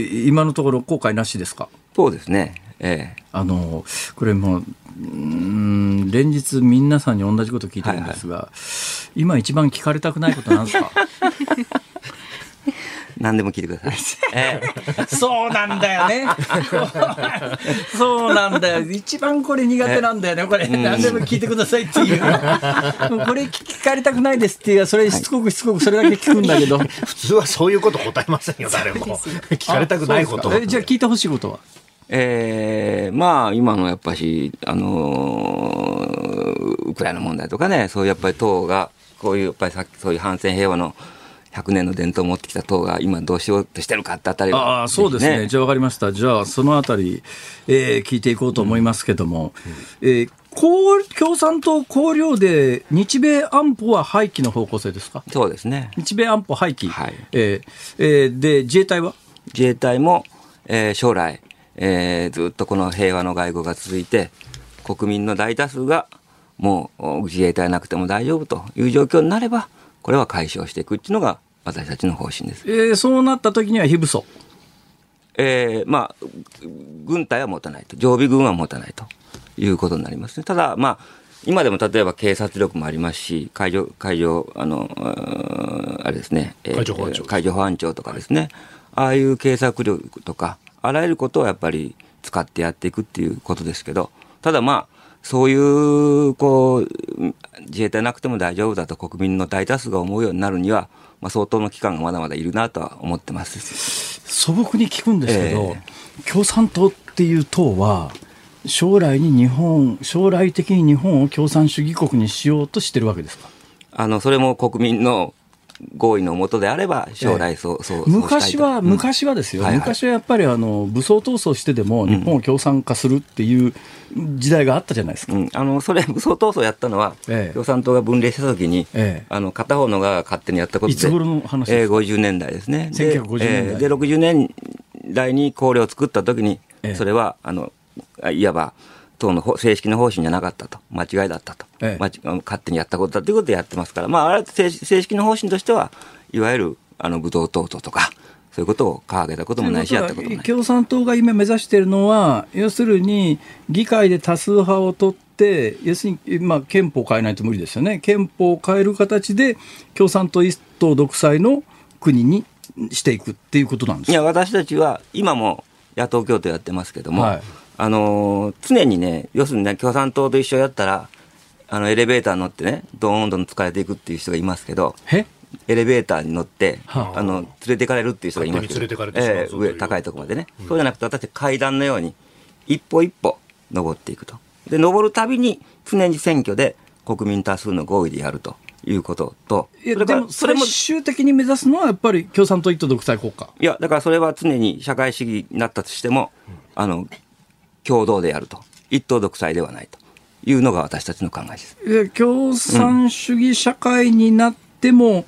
ー今のところ後悔なしですか？そうですね。ええあのこれもうん連日皆さんに同じこと聞いてるんですが、今一番聞かれたくないことなんですか？何でも聞いてください。ええ。そうなんだよね。そうなんだよ。一番これ苦手なんだよね。これ、何でも聞いてくださいっていう。これ聞かれたくないですっていう。それしつこくしつこくそれだけ聞くんだけど。普通はそういうこと答えませんよ、誰も。聞かれたくないことえじゃあ聞いてほしいことは？えーまあ今のやっぱし、あのーウクライナ問題とかね、そういうやっぱり党が、こういうやっぱりさそういう反戦平和の100年の伝統を持ってきた党が今どうしようとしてるかってあたりはああそうですね。じゃあ分かりました。じゃあそのあたり、えー聞いていこうと思いますけども、えー公共産党綱領で日米安保は廃棄の方向性ですか？そうですね。日米安保廃棄、はい。えーえーで自衛隊は？自衛隊も、えー将来、えーずっとこの平和の外交が続いて、国民の大多数がもうお自衛隊なくても大丈夫という状況になれば、これは解消していくっていうのが私たちの方針です。えーそうなった時には非武装えーまあ、軍隊は持たないと、常備軍は持たないということになりますね。ただ、まあ、今でも例えば警察力もありますし、海上、海上、あの、あれですね、えー海上保安庁海上保安庁とかですね、ああいう警察力とか、あらゆることをやっぱり使ってやっていくっていうことですけど、ただまあ、そういう、こう、自衛隊なくても大丈夫だと国民の大多数が思うようになるには、まあ、相当の期間がまだまだいるなとは思ってます。素朴に聞くんですけど、え共産党っていう党は将来に日本、将来的に日本を共産主義国にしようとしてるわけですか？あの、それも国民の合意のもとであれば、将来そう、ええ、そう、昔は、昔はですよ、はいはい、昔はやっぱりあの武装闘争してでも日本を共産化するっていう時代があったじゃないですか。うん、あのそれ、武装闘争やったのは、ええ、共産党が分裂したときに、ええ、あの片方のが勝手にやったことで、いつ頃の話ですか、えー、50年代ですね。1950年代。で,、え。ー、で60年代に綱領を作ったときに、それはあのいわば、党の正式な方針じゃなかったと、間違いだったと、ええ、勝手にやったことだということでやってますから、まあ、あれ正式な方針としては、いわゆるあの武道闘争とか、そういうことを掲げたこともないし、やったこともない。共産党が今目指しているのは、要するに議会で多数派を取って、要するに、まあ、憲法を変えないと無理ですよね、憲法を変える形で、共産党一党独裁の国にしていくっていうことなんですいや、私たちは今も野党共闘やってますけども、はいあのー、常にね、要するにね、共産党と一緒やったら、あの、エレベーターに乗ってね、どんどん疲れていくっていう人がいますけど、エレベーターに乗って、はあ、あの、連れていかれるっていう人がいますけど、えー、上、高いところまでね、うん、そうじゃなくて、私階段のように、一歩一歩登っていくと。で、登るたびに、常に選挙で国民多数の合意でやると。いうことと、いやでもそれも最終的に目指すのはやっぱり共産党一党独裁国家。いや、だからそれは常に社会主義になったとしても、あの共同でやると、一党独裁ではないと。いうのが私たちの考えです。共産主義社会になっても、うん、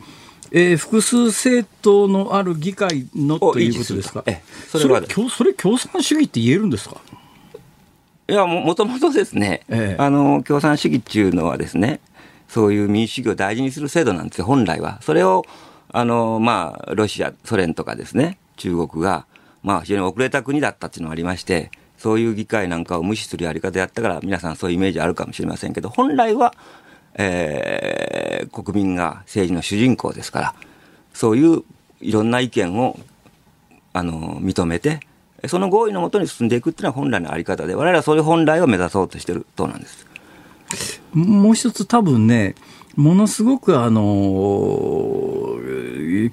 えー、複数政党のある議会のということですか？えそれはそれ共産主義って言えるんですか？いやも、もともとですね、ええ、あの、共産主義っていうのはですね、そういう民主主義を大事にする制度なんですよ、本来は。それを、あの、まあ、ロシア、ソ連とかですね、中国が、まあ、非常に遅れた国だったっていうのがありまして、そういう議会なんかを無視するやり方やったから、皆さんそういうイメージあるかもしれませんけど、本来は、えー、国民が政治の主人公ですから、そういういろんな意見を、あの、認めて、その合意のもとに進んでいくっていうのは本来のあり方で、我々はそういう本来を目指そうとしてる党なんです。もう一つ多分ね、ものすごくあの、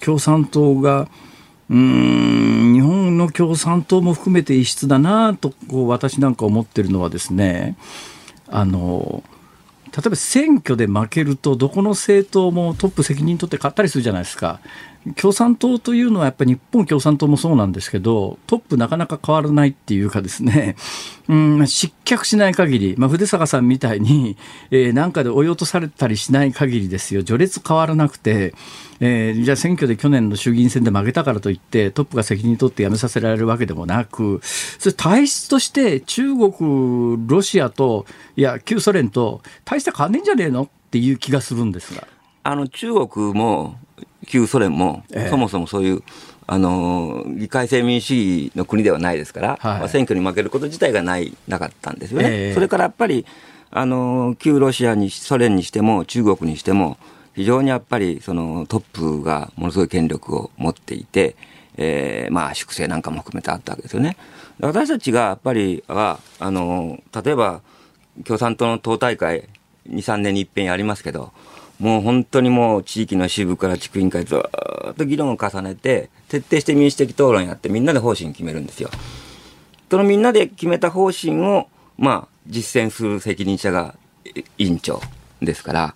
共産党が、うん日の共産党も含めて異質だなとこう私なんか思ってるのはですねあの例えば選挙で負けるとどこの政党もトップ責任取って勝ったりするじゃないですか。共産党というのはやっぱり日本共産党もそうなんですけど、トップなかなか変わらないっていうかですね、うん、失脚しない限り、まあ、筆坂さんみたいに、えー、なんかで追い落とされたりしない限りですよ、序列変わらなくて、えー、じゃあ選挙で去年の衆議院選で負けたからといって、トップが責任取って辞めさせられるわけでもなく、それ体質として中国、ロシアと、いや、旧ソ連と大して変わんねえんじゃねえの？っていう気がするんですが。あの中国も旧ソ連も、そもそもそういう、あの議会制民主主義の国ではないですから、はい、まあ、選挙に負けること自体がないなかったんですよね。えー、それからやっぱりあの旧ロシアにソ連にしても中国にしても非常にやっぱりそのトップがものすごい権力を持っていて、えー、まあ粛清なんかも含めてあったわけですよね。私たちがやっぱりはあの例えば共産党の党大会2、3年に一遍やりますけど、もう本当にもう地域の支部から地区委員会ずっと議論を重ねて、徹底して民主的討論やってみんなで方針決めるんですよ。そのみんなで決めた方針を、まあ、実践する責任者が委員長ですから、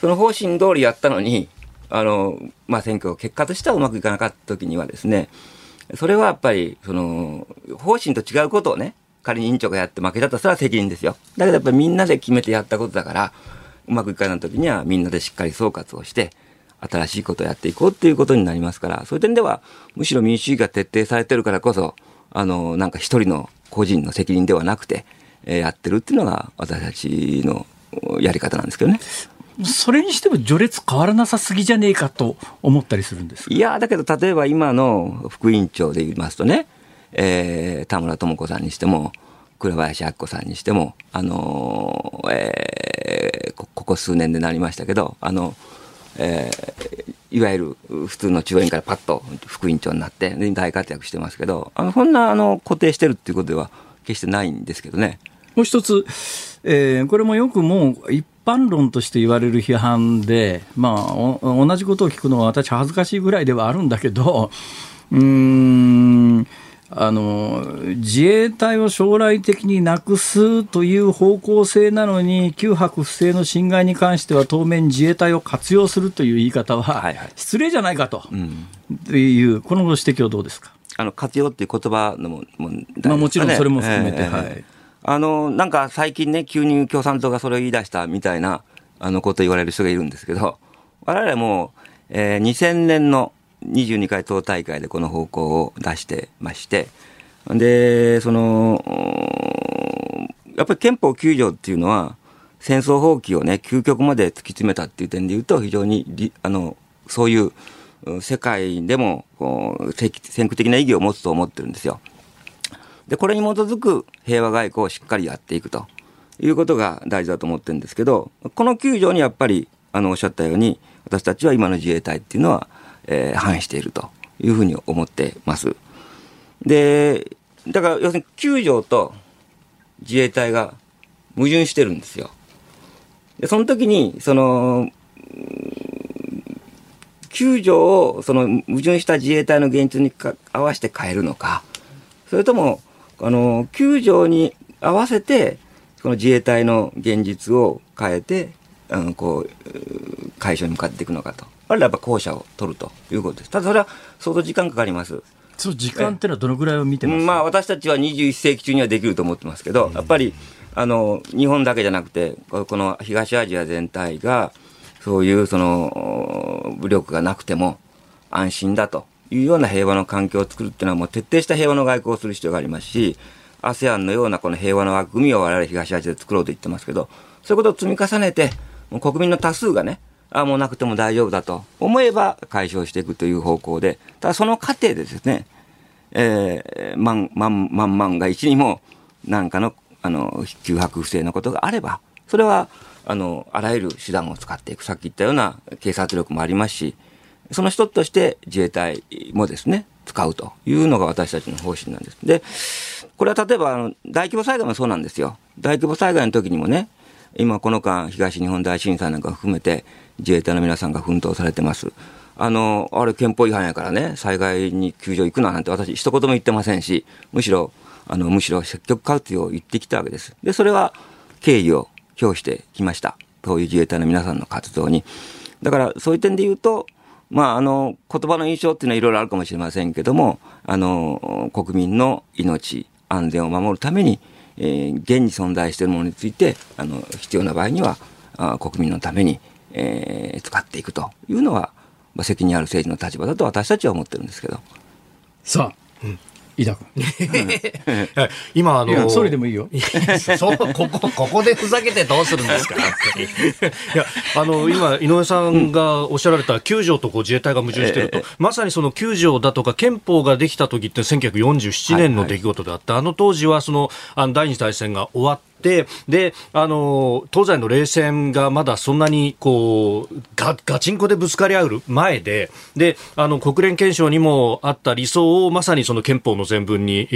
その方針通りやったのに、あの、まあ、選挙結果としてはうまくいかなかった時にはですね、それはやっぱり、その、方針と違うことをね、仮に委員長がやって負けたとしたら責任ですよ。だけどやっぱりみんなで決めてやったことだから、うまくいかない時にはみんなでしっかり総括をして、新しいことをやっていこうっていうことになりますから、そういう点では、むしろ民主主義が徹底されてるからこそ、あの、なんか一人の個人の責任ではなくて、えー、やってるっていうのが私たちのやり方なんですけどね。それにしても序列変わらなさすぎじゃねえかと思ったりするんですいや、だけど例えば今の副委員長で言いますとね、えー、田村智子さんにしても、倉林明子さんにしても、あのー、えー、ここ数年でなりましたけど、あの、えー、いわゆる普通の中央委員からパッと副委員長になって大活躍してますけど、あのそんなあの固定してるっていうことでは決してないんですけどね。もう一つ、えー、これもよくもう一般論として言われる批判で、まあ、同じことを聞くのは私恥ずかしいぐらいではあるんだけど、うーん、あの自衛隊を将来的になくすという方向性なのに、旧泊不正の侵害に関しては、当面、自衛隊を活用するという言い方は、失礼じゃないかと、いう、このご指摘はどうですか？あの活用っていう言葉のもも、まあ、もちろんそれも含めて、えー、はい、あのなんか最近ね、急に共産党がそれを言い出したみたいなあのことを言われる人がいるんですけど、我々も、えー、2000年の22回党大会でこの方向を出してまして、で、その、やっぱり憲法9条っていうのは、戦争放棄をね、究極まで突き詰めたっていう点で言うと、非常に、あの、そういう世界でも、先駆的な意義を持つと思ってるんですよ。で、これに基づく平和外交をしっかりやっていくということが大事だと思ってるんですけど、この9条にやっぱり、あの、おっしゃったように、私たちは今の自衛隊っていうのは、えー、反しているというふうに思ってます。で、だから要するに9条と自衛隊が矛盾してるんですよ。で、その時に、その、9条をその矛盾した自衛隊の現実に合わせて変えるのか、それとも、あの、9条に合わせて、この自衛隊の現実を変えて、あの、こう、解消に向かっていくのかと。あれはやっぱ後者を取るということです。ただそれは相当時間かかります。その時間っていうのはどのぐらいを見てます？まあ私たちは21世紀中にはできると思ってますけど、やっぱり、あの、日本だけじゃなくて、この東アジア全体が、そういうその、武力がなくても安心だというような平和の環境を作るっていうのはもう徹底した平和の外交をする必要がありますし、ASEAN のようなこの平和の枠組みを我々東アジアで作ろうと言ってますけど、そういうことを積み重ねて、もう国民の多数がね、あもうなくても大丈夫だと思えば解消していくという方向で、ただその過程でですね、えー、万、万、万万が一にも何かの、あの、脅迫不正のことがあれば、それは、あの、あらゆる手段を使っていく。さっき言ったような警察力もありますし、その一つとして自衛隊もですね、使うというのが私たちの方針なんです。で、これは例えばあの大規模災害もそうなんですよ。大規模災害の時にもね、今この間東日本大震災なんか含めて自衛隊の皆さんが奮闘されてます。あの、あれ憲法違反やからね、災害に救助行くななんて私一言も言ってませんし、むしろ、あの、むしろ積極活用を言ってきたわけです。で、それは敬意を表してきました。そういう自衛隊の皆さんの活動に。だから、そういう点で言うと、まあ、あの、言葉の印象っていうのはいろいろあるかもしれませんけども、あの、国民の命、安全を守るために、えー、現に存在しているものについて、あの、必要な場合には、あ国民のために、えー、使っていくというのは、まあ、責任ある政治の立場だと私たちは思ってるんですけど。さあ、うん飯田君。今、あの、総理でもいいよ。そう、ここ、ここでふざけてどうするんですかいや、あの、今、井上さんがおっしゃられた9条とこう自衛隊が矛盾していると、まさにその9条だとか憲法ができた時って1947年の出来事であった。あの当時はその、あの第二次大戦が終わっ、で、あの、東西の冷戦がまだそんなに、こう、ガガチンコでぶつかり合う前で、で、あの、国連憲章にもあった理想をまさにその憲法の全文に、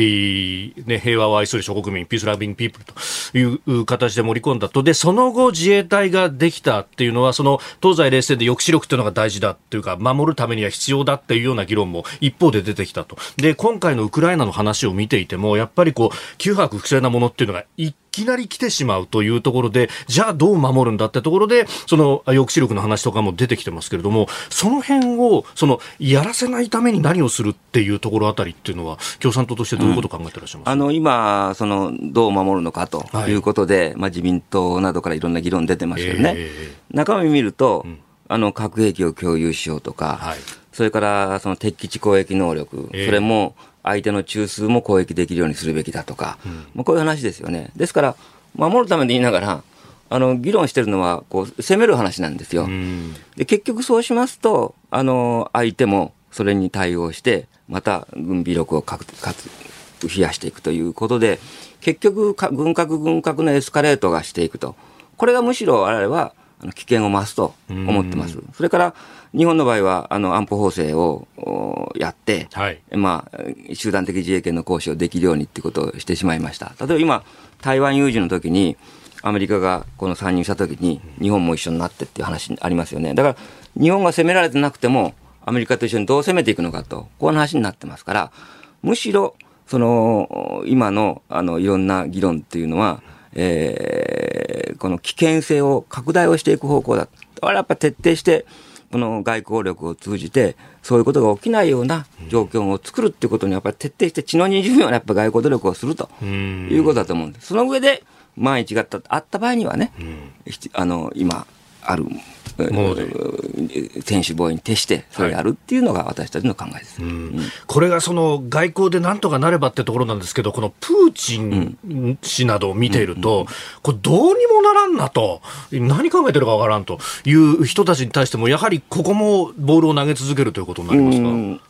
ね、平和を愛する諸国民、ピースラビングピープルという形で盛り込んだと。で、その後自衛隊ができたっていうのは、その東西冷戦で抑止力っていうのが大事だっていうか、守るためには必要だっていうような議論も一方で出てきたと。で、今回のウクライナの話を見ていても、やっぱりこう、九泊不正なものっていうのが一きなり来てしまうというところで、じゃあどう守るんだってところで、その抑止力の話とかも出てきてますけれども、その辺を、その、やらせないために何をするっていうところあたりっていうのは、共産党としてどういうことを考えてらっしゃいます、うん、あの、今、その、どう守るのかとい。うことで、はい、まあ自民党などからいろんな議論出てますけどね、えー、中身見ると、うん、あの、核兵器を共有しようとか、はい、それからその敵基地攻撃能力、えー、それも相手の中枢も攻撃できるようにするべきだとか、うん、まあこういう話ですよね。ですから、守るためで言いながら、あの議論してるのはこう攻める話なんですよ。で結局そうしますとあの相手もそれに対応してまた軍備力をかつ増やしていくということで結局軍拡軍拡のエスカレートがしていくとこれがむしろ我々は危険を増すと思ってます。それから日本の場合はあの安保法制をやって、はい、まあ、集団的自衛権の行使をできるようにっていうことをしてしまいました。例えば今台湾有事の時に、アメリカがこの参入した時に、日本も一緒になってっていう話ありますよね。だから、日本が攻められてなくても、アメリカと一緒にどう攻めていくのかと、こういう話になってますから、むしろ、その、今の、あの、いろんな議論っていうのは、えー、この危険性を拡大をしていく方向だ。あれやっぱ徹底して、この外交力を通じて、そういうことが起きないような状況を作るっていうことに、やっぱり徹底して血のにじむようなやっぱ外交努力をするということだと思うんです。その上で、万一があった場合にはね、あの、今、あるもう選手防衛に徹してそれやるっていうのが私たちの考えです、はい。うん、これがその外交でなんとかなればってところなんですけどこのプーチン氏などを見ていると、これどうにもならんなと。何考えてるかわからんという人たちに対してもやはりここもボールを投げ続けるということになります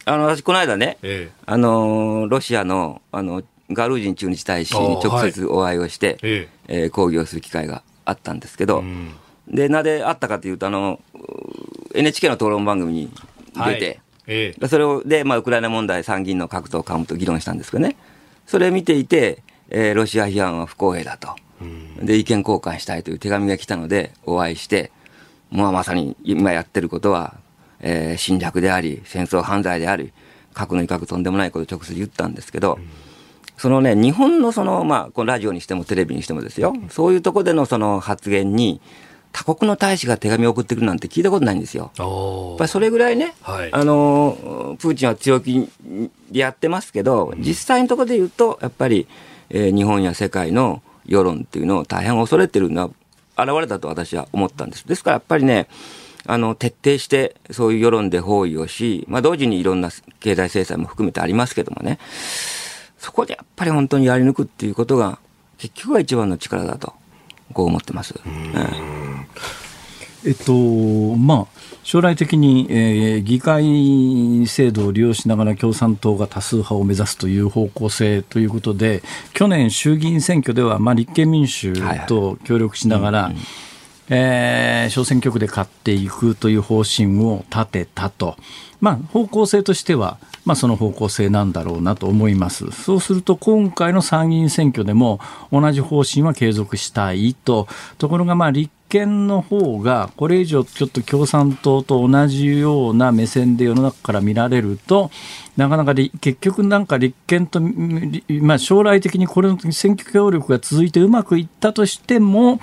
か、あの私この間ね、ええ、あのロシアのあのガルージン駐日大使に直接お会いをして、はい、え。えー、抗議をする機会があったんですけど、うんで、なぜあったかというと、あの、NHK の討論番組に出て、はいええ、それを、で、まあ、ウクライナ問題、参議院の各党幹部と議論したんですけどね、それを見ていて、えー、ロシア批判は不公平だと、で、意見交換したいという手紙が来たので、お会いして、まあ、まさに今やってることは、えー、侵略であり、戦争犯罪であり、核の威嚇とんでもないことを直接言ったんですけど、そのね、日本のその、まあ、このラジオにしてもテレビにしてもですよ、そういうところでのその発言に、他国の大使が手紙を送ってくるなんて聞いたことないんですよ。やっぱりそれぐらいね、はい、あのプーチンは強気でやってますけど、実際のところで言うと、やっぱり、えー、日本や世界の世論っていうのを大変恐れてるのは現れたと私は思ったんです。ですからやっぱりね、あの徹底してそういう世論で包囲をし、まあ、同時にいろんな経済制裁も含めてありますけどもね、そこでやっぱり本当にやり抜くっていうことが、結局は一番の力だと。こう思ってます。えっとまあ、将来的に、えー、議会制度を利用しながら共産党が多数派を目指すという方向性ということで去年、衆議院選挙では、まあ、立憲民主と協力しながら、え小選挙区で勝っていくという方針を立てたと、まあ、方向性としてはまあ、その方向性なんだろうなと思います。そうすると今回の参議院選挙でも同じ方針は継続したいと。ところがまあ立憲の方がこれ以上ちょっと共産党と同じような目線で世の中から見られるとなかなか結局なんか立憲と、まあ、将来的にこれの時選挙協力が続いてうまくいったとしても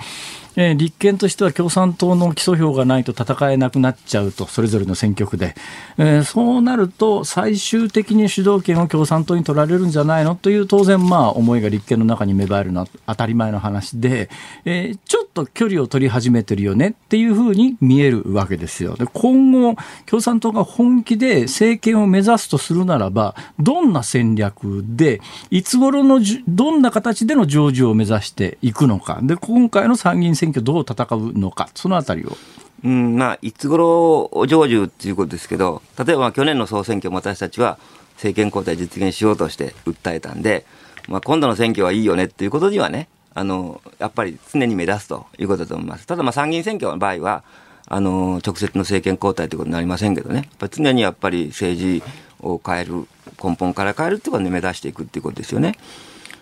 えー、立憲としては共産党の基礎票がないと戦えなくなっちゃうと、それぞれの選挙区で、えー、そうなると、最終的に主導権を共産党に取られるんじゃないの？という、当然、まあ、思いが立憲の中に芽生えるのは当たり前の話で、えー、ちょっと距離を取り始め始めてるよねっていうふうに見えるわけですよ。で今後、共産党が本気で政権を目指すとするならば、どんな戦略で、いつ頃のどんな形での成就を目指していくのか。で、今回の参議院選挙どう戦うのか、そのあたりを。うんまあ、いつ頃成就っていうことですけど、例えば去年の総選挙も私たちは政権交代実現しようとして訴えたんで、まあ、今度の選挙はいいよねっていうことにはね、あのやっぱり常に目指すということだと思います。ただ、まあ参議院選挙の場合は、あの直接の政権交代ということになりませんけどね、常にやっぱり政治を変える、根本から変えるっていうことを目指していくっていうことですよね。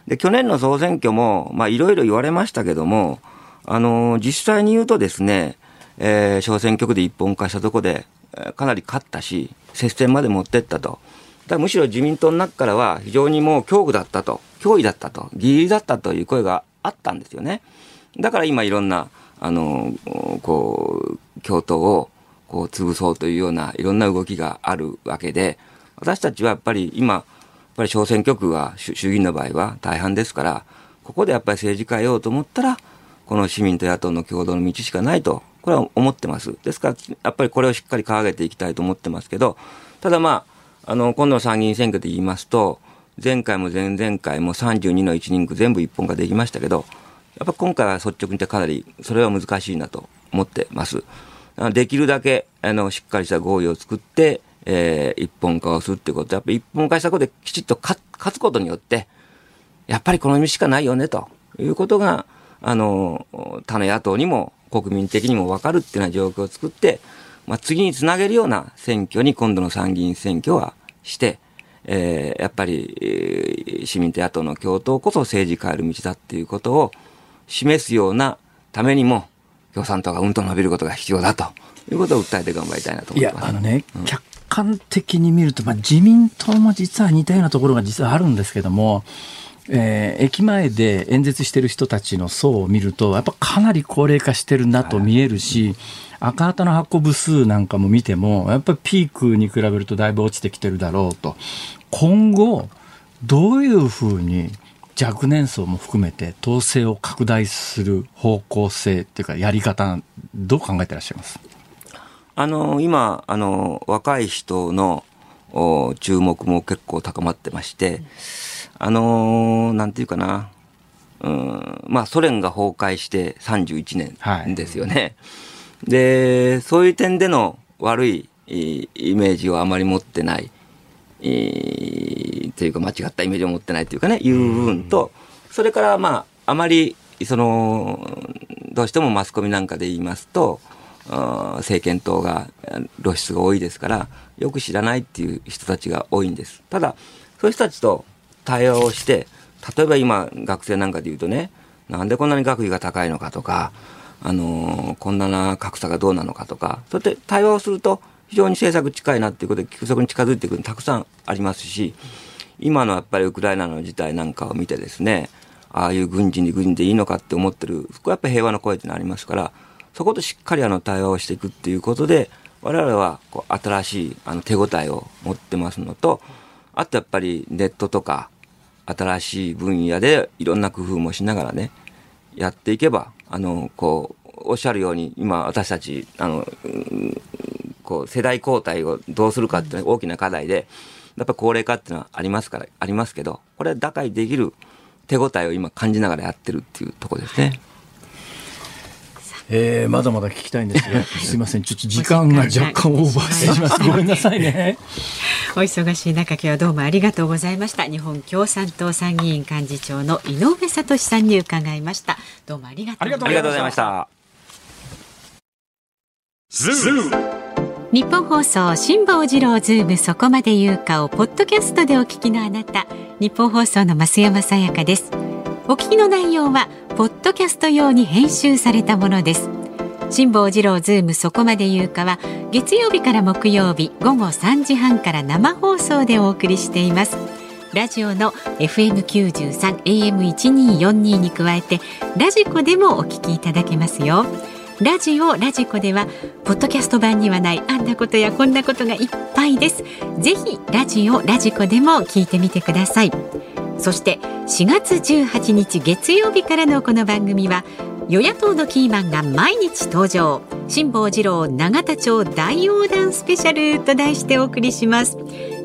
で去年の総選挙も、いろいろ言われましたけども、あの実際に言うとですね、えー、小選挙区で一本化したところで、かなり勝ったし、接戦まで持ってったと。だむしろ自民党の中からは非常にもう恐怖だったと、脅威だったと、ギリギリだったという声があったんですよね。だから今いろんな、あの、こう、共闘をこう潰そうというようないろんな動きがあるわけで、私たちはやっぱり今、やっぱり小選挙区は衆議院の場合は大半ですから、ここでやっぱり政治変えようと思ったら、この市民と野党の共同の道しかないと、これは思ってます。ですから、やっぱりこれをしっかり掲げていきたいと思ってますけど、ただまあ、あの、今度の参議院選挙で言いますと、前回も前々回も32の1人区全部一本化できましたけど、やっぱ今回は率直に言ってかなりそれは難しいなと思ってます。できるだけ、あの、しっかりした合意を作って、えー、一本化をするってこと、やっぱ一本化したことできちっと勝つことによって、やっぱりこの道しかないよね、ということが、あの、他の野党にも国民的にも分かるっていうような状況を作って、まあ、次につなげるような選挙に今度の参議院選挙はして、えー、やっぱり、えー、市民と野党の共闘こそ政治変える道だっていうことを示すようなためにも、共産党がうんと伸びることが必要だということを訴えて頑張りたいなと思います。いや、あのね、うん、客観的に見ると、まあ、自民党も実は似たようなところが実はあるんですけども、えー、駅前で演説してる人たちの層を見ると、やっぱかなり高齢化してるなと見えるし、赤旗の発行部数なんかも見ても、やっぱりピークに比べるとだいぶ落ちてきてるだろうと。今後、どういうふうに若年層も含めて統制を拡大する方向性っていうかやり方、どう考えてらっしゃいます？あの、今、あの、若い人の注目も結構高まってまして、あのなんていうかな、うん、まあソ連が崩壊して31年ですよね。はい。で、そういう点での悪いイメージをあまり持ってない、というか間違ったイメージを持ってないというかね、いう部分と、それからまあ、あまり、その、どうしてもマスコミなんかで言いますと、政権党が露出が多いですから、よく知らないっていう人たちが多いんです。ただ、そういう人たちと対話をして、例えば今、学生なんかで言うとね、なんでこんなに学費が高いのかとか、あのこんなな格差がどうなのかとか、そうやって対話をすると、非常に政策近いなっていうことで、急速に近づいていくのたくさんありますし、今のやっぱりウクライナの事態なんかを見てですね、ああいう軍事に軍事でいいのかって思ってる、そこはやっぱり平和の声っていうのありますから、そことしっかりあの対話をしていくっていうことで、我々はこう新しいあの手応えを持ってますのと、あとやっぱりネットとか、新しい分野でいろんな工夫もしながらね、やっていけば、あの、こう、おっしゃるように、今私たち、あの、こう、世代交代をどうするかっていうのが大きな課題で、やっぱ高齢化っていうのはありますから、ありますけど、これは打開できる手応えを今感じながらやってるっていうところですね。えー、まだまだ聞きたいんですが、すいません、ちょっと時間が若干オーバーしてします。ごめんなさいね。お忙しい中、今日はどうもありがとうございました。日本共産党参議院幹事長の井上哲士さんに伺いました。どうもありがとうございました。ニッポン放送辛坊治郎ズームそこまで言うかをポッドキャストでお聞きのあなた。ニッポン放送の増山さやかです。お聞きの内容はポッドキャスト用に編集されたものです。辛坊治郎ズームそこまで言うかは月曜日から木曜日午後3時半から生放送でお送りしています。ラジオの FM93 AM1242 に加えてラジコでもお聞きいただけますよ。ラジオラジコではポッドキャスト版にはないあんなことやこんなことがいっぱいです。ぜひラジオラジコでも聞いてみてください。そして4月18日月曜日からのこの番組は与野党のキーマンが毎日登場。辛坊治郎永田町大横断スペシャルと題してお送りします。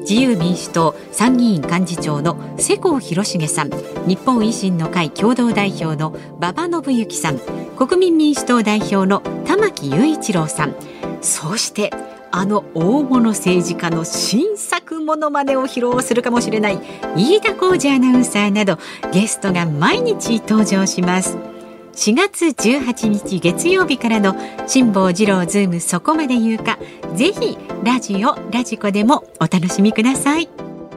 自由民主党参議院幹事長の世耕弘成さん日本維新の会共同代表の馬場信之さん国民民主党代表の玉木雄一郎さん。そしてあの大物政治家の新作ものまねを披露するかもしれない飯田浩二アナウンサーなどゲストが毎日登場します。4月18日月曜日からの辛坊治郎ズームそこまで言うかぜひラジオラジコでもお楽しみください。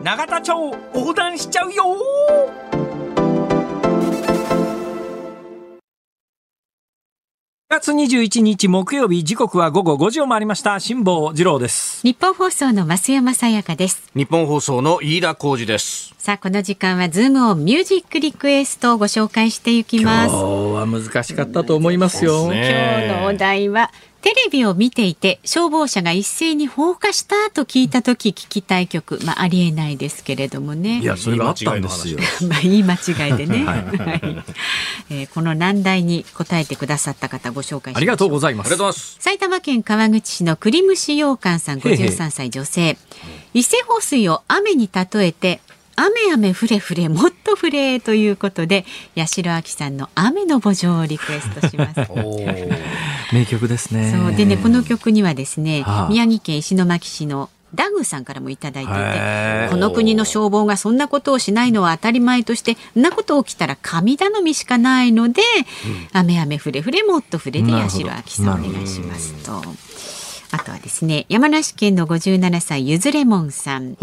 永田町横断しちゃうよ月21日木曜日時刻は午後5時を回りました。辛坊治郎です。日本放送の増山さやかです。日本放送の飯田浩二です。さあこの時間はズームをミュージックリクエストをご紹介していきます。今日は難しかったと思いますよ、ね、今日のお題はテレビを見ていて消防車が一斉に放火したと聞いた時聞きたい曲、まあ、ありえないですけれどもね。いやそれがあったんですよ。まあいい間違いでね、はい。えー、この難題に答えてくださった方ご紹介ありがとうございます。埼玉県川口市の栗虫羊羹さん53歳女性。一斉放水を雨に例えて雨雨ふれふれもっとふれということで八代亜紀さんの雨の墓場をリクエストします。名曲ですね。そうでねこの曲にはですね、はあ、宮城県石巻市のダグさんからもいただいていてこの国の消防がそんなことをしないのは当たり前としてそんなこと起きたら神頼みしかないので、うん、雨雨ふれふれもっとふれで八代亜紀さんお願いしますと。あとはですね山梨県の57歳ゆずれもんさん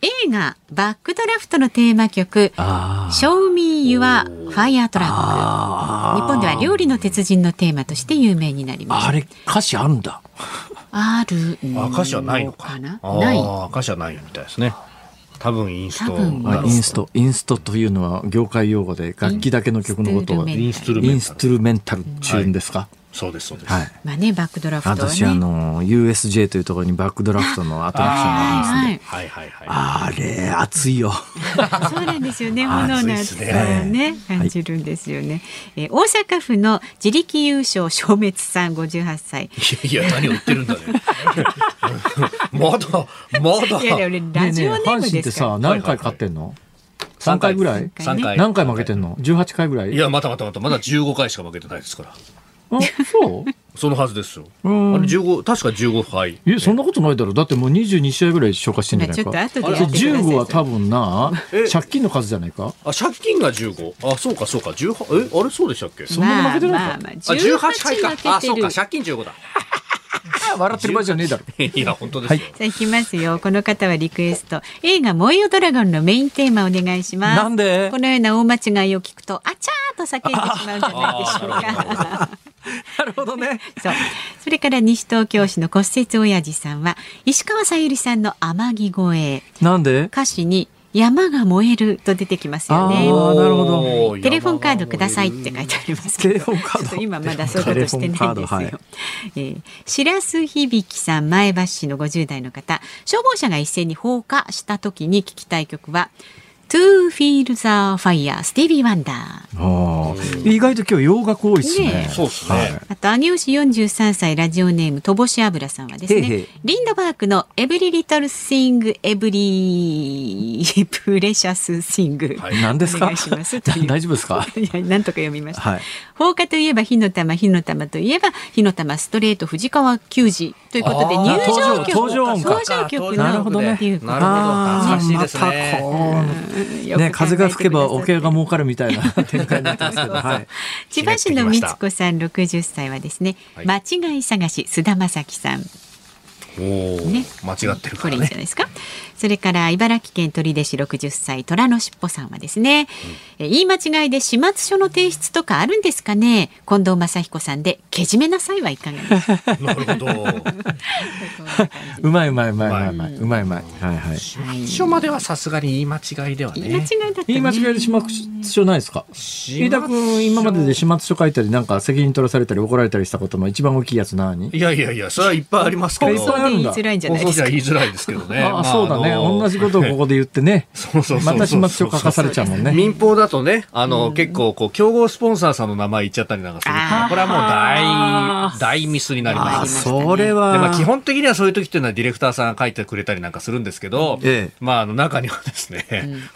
映画バックドラフトのテーマ曲 Show Me Your Fire Truck 日本では料理の鉄人のテーマとして有名になりました。あれ歌詞あるんだ。ある赤字はないのか。なない赤字はないみたいですね。多分インスト。多分。インスト、インストというのは業界用語で楽器だけの曲のことをイインストゥルメンタル。インストゥルメンタルっていうんですか？そうですそうです、はい。まあねバックドラフトはね私あの USJ というところにバックドラフトのアトラクションがありますね。はいはいはいはいあれ熱いよ。そうなんですよね。炎の暑いっ熱さをね感じるんですよね。えー大阪府の自力優勝消滅さん58歳。いやいや何を言ってるんだね まだまだいやいや俺ラジオネーム阪神ってですから。さ何回勝ってんの？三回ぐらい？三回何回負けてんの？18回ぐらい？いやまたまたまたまだ15回しか負けてないですからあそう？そのはずですよ。あれうん15確か15敗えそんなことないだろ。だってもう22試合ぐらい消化してんじゃないか。ちょっと後ででやってください。15は多分なえ？借金の数じゃないか？あ借金が15あそうかそうか。18え？あれそうでしたっけ？そんな負けてないか？まあまあまあ、あ18回か。負けてる。あそうか。借金15だ。笑ってる場合じゃねえだろ。いや本当ですよ、さあ行きますよ。この方はリクエスト。映画燃えよドラゴンのメインテーマお願いします。なんで？このような大間違いを聞くと、あちゃーと叫んでしまうんじゃないでしょうか。なるほどね そう。それから西東京市の骨折親父さんは、石川さゆりさんの天城越え。なんで？歌詞に山が燃えると出てきますよあね。ーなるほどテレフォンカードくださいって書いてありますけど。テレフォンカードちょっと今まだそういうことしてないんですよ。はいえー白洲響さん、前橋市の50代の方、消防車が一斉に放火した時に聞きたい曲は、To Feel the Fire、スティービー・ワンダー。意外と今日洋楽多いっすね。ねえ。そうですね、あと、上尾市43歳ラジオネーム、とぼし油さんはですね、へいへい。リンドバークの Every Little Thing、Every Precious Thing。はい何です。かす 大丈夫ですか？いや、なんとか読みました。はい。放火といえば火の玉、火の玉といえば火の玉ストレート藤川球児ということで入場曲登場音か。登場曲のなるほどね。っていうことなるほど。あー懐かしいですねね風が吹けばおけが儲かるみたいな 展開になってますけど。はい。千葉市の美津子さん60歳はですね、はい。間違い探し須田正樹さん。おお、ね。間違ってるこれからね。いいんじゃないですか？それから茨城県取手市60歳虎のしっぽさんはですね、え言い間違いで始末書の提出とかあるんですかね？近藤正彦さんでけじめなさいはいかがですか？なるほど。うまいうまいうまいうまいうまいうまいうまい。はいはい。はい書まではさすがに言い間違いではね。言い間違いだったね。言い間違いで始末書ないですか？飯田君今までで始末書書いたりなんか責任取らされたり怒られたりしたことの一番大きいやつ何？いやいやいやそれはいっぱいありますけど。いっぱいあるんだ。言いづらいんじゃない放送じゃですか言いづらいですけどね。ああそうだねの同じことをここで言ってね。また始末書書かされちゃうもんね。民放だとね、あの、結構、こう、競合スポンサーさんの名前言っちゃったりなんかする。これはもう大、大ミスになります。それでまはあ、基本的にはそういう時っていうのはディレクターさんが書いてくれたりなんかするんですけど、ええ。まあ、あの中にはですね、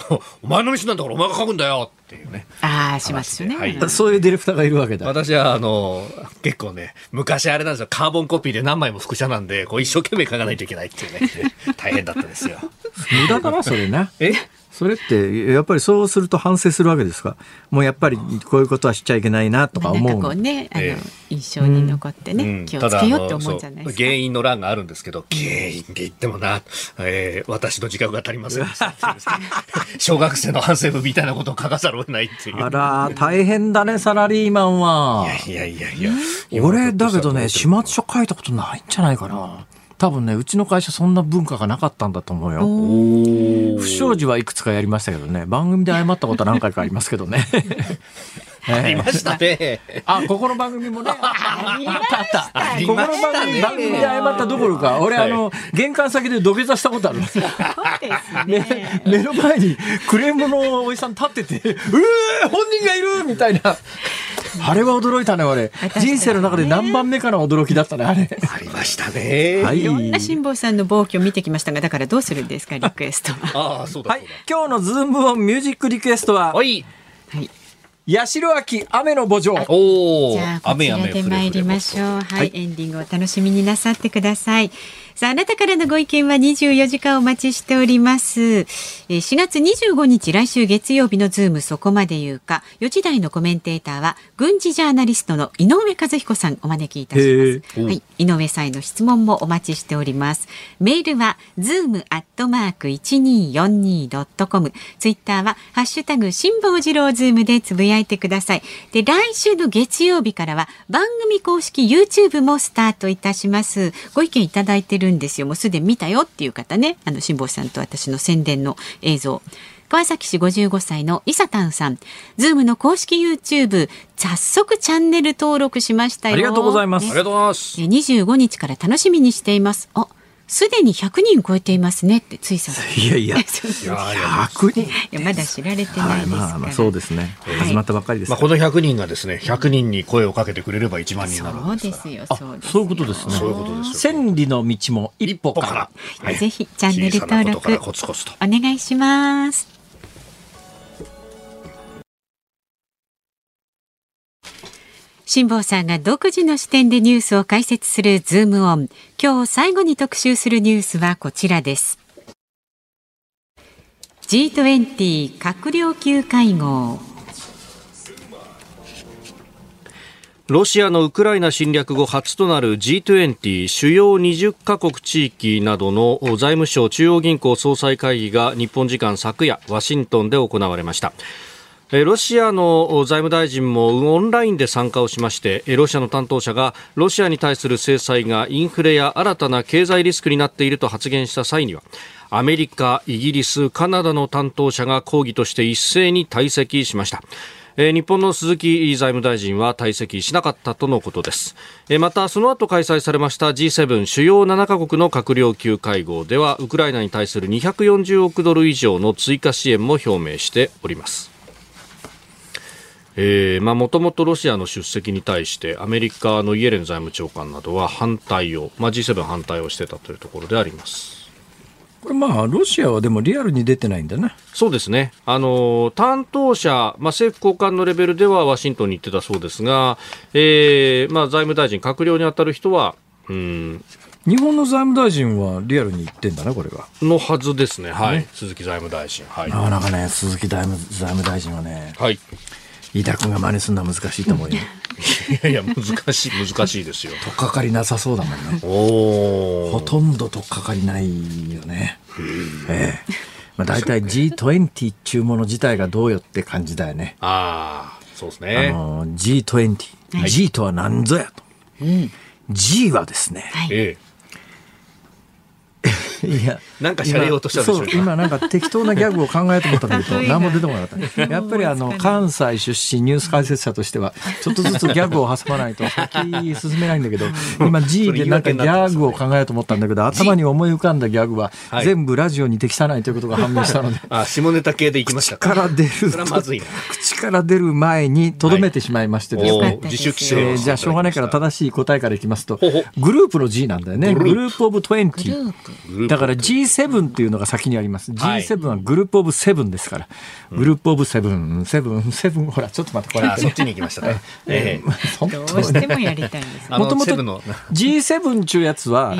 お前のミスなんだからお前が書くんだよっていうね。ああしますよね、はい。そういうディレクターがいるわけだ。私は、あの、結構ね、昔あれなんですよ、カーボンコピーで何枚も副写なんで、こう一生懸命書かないといけないっていうね、大変だったですよ。無駄だなそれな。え？それってやっぱりそうすると反省するわけですか？もうやっぱりこういうことはしちゃいけないなとかまあ、なん思うかこうね、あの、え印象に残ってね、うん。気をつけようって思うんじゃないですか。ただあのそう原因の欄があるんですけど、原因って言ってもな、えー私の自覚が足りません 小学生の反省文みたいなことを書かざるを得ないっていう。あら大変だねサラリーマンは。いやいやいや。俺だけどね始末書書いたことないんじゃないかな多分ねうちの会社そんな文化がなかったんだと思うよ。不祥事はいくつかやりましたけどね。番組で謝ったことは何回かありますけどねありましたね。あ、ここの番組もね。ありました。ここの番組番組で謝ったどころか、俺、はいあの、玄関先で土下座したことあるんですよ。目の前にクレームのおじさん立ってて、うえ本人がいるみたいな。あれは驚いたね、俺。人生の中で何番目かの驚きだったね、あれ。ありましたね。はい。いろんな辛坊さんの暴挙を見てきましたが、だからどうするんですか、リクエストは。ああ、そうだはいそうだ。。今日のズームオンミュージックリクエストは、はい。はい。八代亜紀雨の慕情。おおじゃあ、こちらで参りましょう。はい、エンディングをお楽しみになさってください。さあ、あなたからのご意見は24時間お待ちしております。えー4月25日、来週月曜日のズームそこまで言うか、4時台のコメンテーターは、軍事ジャーナリストの井上和彦さんお招きいたします。はい、井上さんへの質問もお待ちしております。メールは、ズームアットマーク 1242.com。ツイッターは、ハッシュタグ、辛坊治郎ズームでつぶやいてください。で、来週の月曜日からは、番組公式 YouTube もスタートいたします。ご意見いただいてるんですよ。もうすでに見たよっていう方ね、あの、辛坊さんと私の宣伝の映像。川崎市55歳のイサタンさん、ズームの公式 YouTube、早速チャンネル登録しましたよ。ありがとうございますねありがとうございます。え25日から楽しみにしています。あ、すでに100人超えていますねってついさん。いやいや、そうそういいやーいや100人。やまだ知られてなはいい、ですから。まあまあそうですね。はい始まったばっかりですまあ。この100人がですね、100人に声をかけてくれれば1万人になるそうですよ。あそうですよそういうことですね。そういうことですよ。千里の道も一歩から。はいぜひチャンネル登録コツコツと。お願いします。辛坊さんが独自の視点でニュースを解説するズームオン。今日最後に特集するニュースはこちらです。G20 閣僚級会合。ロシアのウクライナ侵略後初となる G20 主要20カ国地域などの財務省中央銀行総裁会議が日本時間昨夜ワシントンで行われましたロシアの財務大臣もオンラインで参加をしましてロシアの担当者がロシアに対する制裁がインフレや新たな経済リスクになっていると発言した際にはアメリカ、イギリス、カナダの担当者が抗議として一斉に退席しました。日本の鈴木財務大臣は退席しなかったとのことです。また、その後開催されました G7 主要7カ国の閣僚級会合では、ウクライナに対する240億ドル以上の追加支援も表明しております。えーまあ、もともとロシアの出席に対してアメリカのイエレン財務長官などは反対を、まあ、G7 反対をしてたというところであります。これまあ、ロシアはでもリアルに出てないんだな。そうですね。あの、担当者、まあ、政府高官のレベルではワシントンに行ってたそうですが、えーまあ、財務大臣、閣僚に当たる人は、うん、日本の財務大臣はリアルに言ってんだな、これが。のはずですね。はい。鈴木財務大臣。はい。なかなかね、鈴木財務財務大臣はね、はい。飯田君が真似するのは難しいと思うよ。い やいや、難しい、難しいですよ。とっかかりなさそうだもんね。おほとんどとっかかりないよね。ええ。まあ、大体 G20 っちゅうもの自体がどうよって感じだよね。ああ、そうですあね。の G20、G とは何ぞやと。G はですね、えいや、え。なんかしゃれようとしたんでしょそうう今なんか適当な ギャグを考えようと思ったんだけど何も出てこなかった。やっぱりあの関西出身ニュース解説者としてはちょっとずつギャグを挟まないと先進めないんだけど今 G でなんかギャグを考えようと思ったんだけど頭に思い浮かんだギャグははい。全部ラジオに適さないということが判明したのであ、下ネタ系で行きましたか。から出るそれはまずいな。口から出る前にとどめてしまいましてですね、自主規制じゃあしょうがないから正しい答えからいきますと。グループの G なんだよね。ググループオブグルー20プ。だから G7 っていうのが先にあります。はい。G7 はグループオブセブンですから。グループオブセブン、セブン、セブン、ほら、ちょっと待って、これ。あ、そっちに行きましたね。ええ。本どう当してもやりたいんですもともとセブンの。G7 中やつは、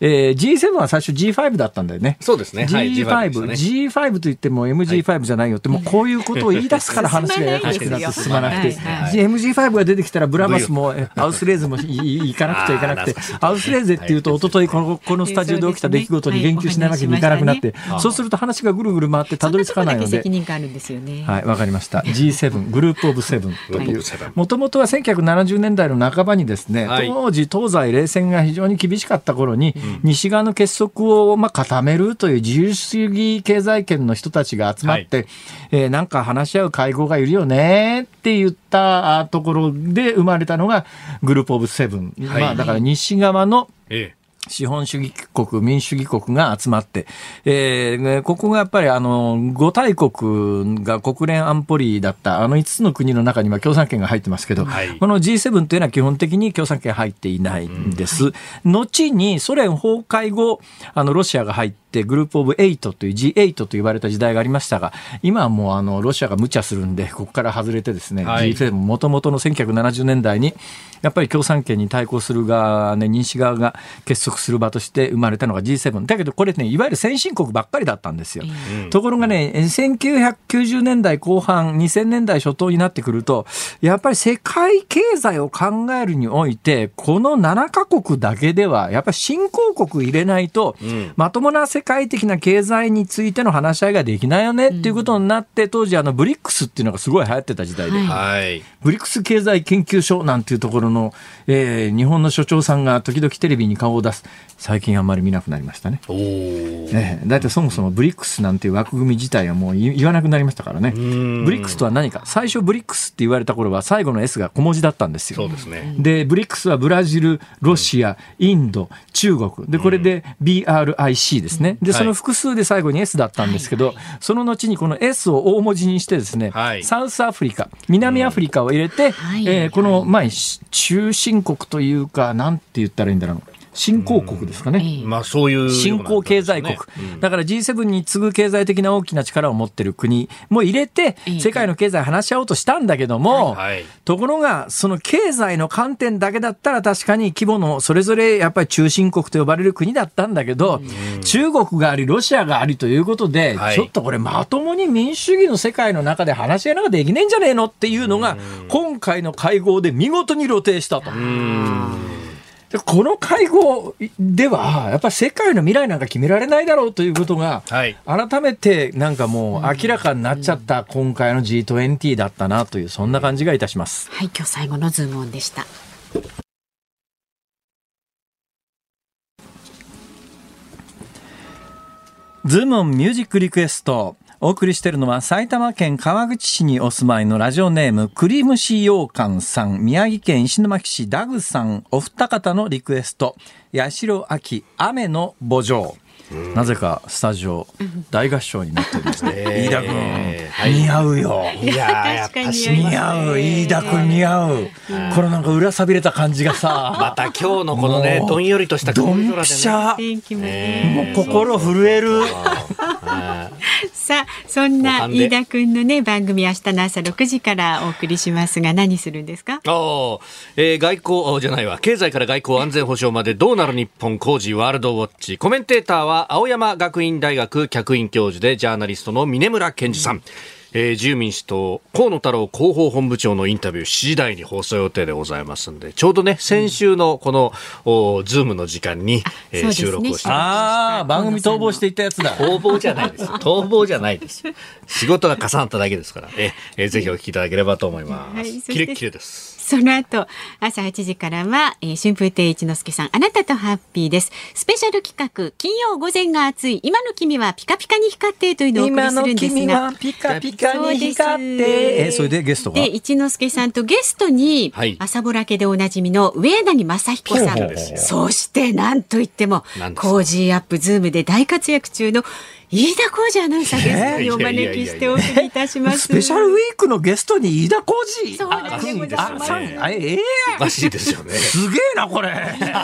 えー G7 は最初 G5 だったんだよね。そうですね。はい G5、G5 で G5 と言っても MG5 じゃないよって、もうこういうことを言い出すから話がややこしくなって進まなくて、進まない。MG5 が出てきたらブラマスもえアウスレーズも行かなくちゃいけなくて、アウスレーゼっていうと一昨日このこのスタジオで起きた出来事に言及しないわけにいかなくなって、そうすると話がぐるぐる回ってたどり着かないのでそんなとこだけ責。任があるんですよね。はい、わかりました。G7、グループオブセブンというグループオブセブン。もともとは1970年代の半ばにですね、はい当時東西冷戦が非常に厳しかった頃に、西側の結束をまあ固めるという自由主義経済圏の人たちが集まって、えーなんか話し合う会合がいるよねって言ったあところで生まれたのがグループオブセブン。はいまあだから西側のえ資本主義国、民主主義国が集まって、えーねここがやっぱりあの、5大国が国連安保理だった、あの5つの国の中には共産権が入ってますけど、はい。この G7 というのは基本的に共産権入っていないんです。後にソ連崩壊後、あの、ロシアが入って、ってグループオブ8という G8 と呼ばれた時代がありましたが、今はもうあのロシアが無茶するんで、ここから外れてですね、はい G7 もともとの1970年代に、やっぱり共産権に対抗する側、ね、西側が結束する場として生まれたのが G7。だけどこれね、いわゆる先進国ばっかりだったんですよ。ところがね、1990年代後半、2000年代初頭になってくると、やっぱり世界経済を考えるにおいて、この7カ国だけでは、やっぱり新興国入れないと、まともな世界的な経済についての話し合いができないよねっていうことになって、当時あのブリックスっていうのがすごい流行ってた時代で、はいはい。ブリックス経済研究所なんていうところの、えー日本の所長さんが時々テレビに顔を出す。最近あんまり見なくなりましたね。おーええだいたいそもそも BRICS なんていう枠組み自体はもう言言わなくなりましたからね。 BRICS とは何か。最初ブリックスって言われた頃は最後の S が小文字だったんですよ。そうですね。で、 BRICS はブラジル、ロシア、インド、中国。で、これで BRIC ですね。で、はい。その複数で最後に S だったんですけど、その後にこの S を大文字にしてですね、はい。 South Africa、南アフリカを入れて、はい。えーこの、まあ、し中心国というか、なんて言ったらいいんだろう。新興国ですかね。ええまあそういう新興経済国、だから G7 に次ぐ経済的な大きな力を持ってる国も入れてええ世界の経済話し合おうとしたんだけども、はい。ところがその経済の観点だけだったら確かに規模のそれぞれやっぱり中心国と呼ばれる国だったんだけど、中国がありロシアがありということで、はい。ちょっとこれまともに民主主義の世界の中で話し合いなんかできねえんじゃねえのっていうのが今回の会合で見事に露呈したと。でこの会合では、やっぱり世界の未来なんか決められないだろうということが、はい改めてなんかもう明らかになっちゃった今回の G20 だったなという、そんな感じがいたします。はい、今日最後のズームオンでした。ズームオンミュージックリクエスト。お送りしているのは埼玉県川口市にお住まいのラジオネームクリームシ羊羹さん、宮城県石巻市ダグさん、お二方のリクエスト、八代秋雨の墓場。なぜかスタジオ大合唱になってるんですね。飯田君、似合うよ。いやーやっ確かにぱし似合う、飯田君似合う。このなんか裏さびれた感じがまさ、た今日のこのねどんよりとしたドン曇り空でねピシャ。天気もう心震える。さあ、そんな飯田くんのね、番組明日の朝6時からお送りしますが、何するんですか？おー。えー外交じゃないわ。経済から外交安全保障までどうなる日本工事ワールドウォッチ。コメンテーターは青山学院大学客員教授でジャーナリストの峰村健二さん、えー自由民主党河野太郎広報本部長のインタビュー7時台に放送予定でございますんでちょうどね先週のこの、おズームの時間に、えーね収録をしてああ、番組逃亡していったやつだ。逃亡じゃないです。逃亡じゃないです。仕事が重なっただけですから、え、えぜひお聞きいただければと思います。はいキレッキレです。その後、朝8時からは、えー春風亭一之輔さん、あなたとハッピーです。スペシャル企画、金曜午前が暑い、今の君はピカピカに光ってというのをお送り今のするんです君が。はピカピカに光って。え、それでゲストが？で、一之輔さんとゲストに、はい朝ぼらけでおなじみの上柳正彦さん。そして、なんといってもコージーアップズームで大活躍中の飯田浩司アナウンサーゲストにお招きしてお送りいたします。スペシャルウィークのゲストに飯田浩司そうなんです。さんあええおかしいですよね。すげえな、これ。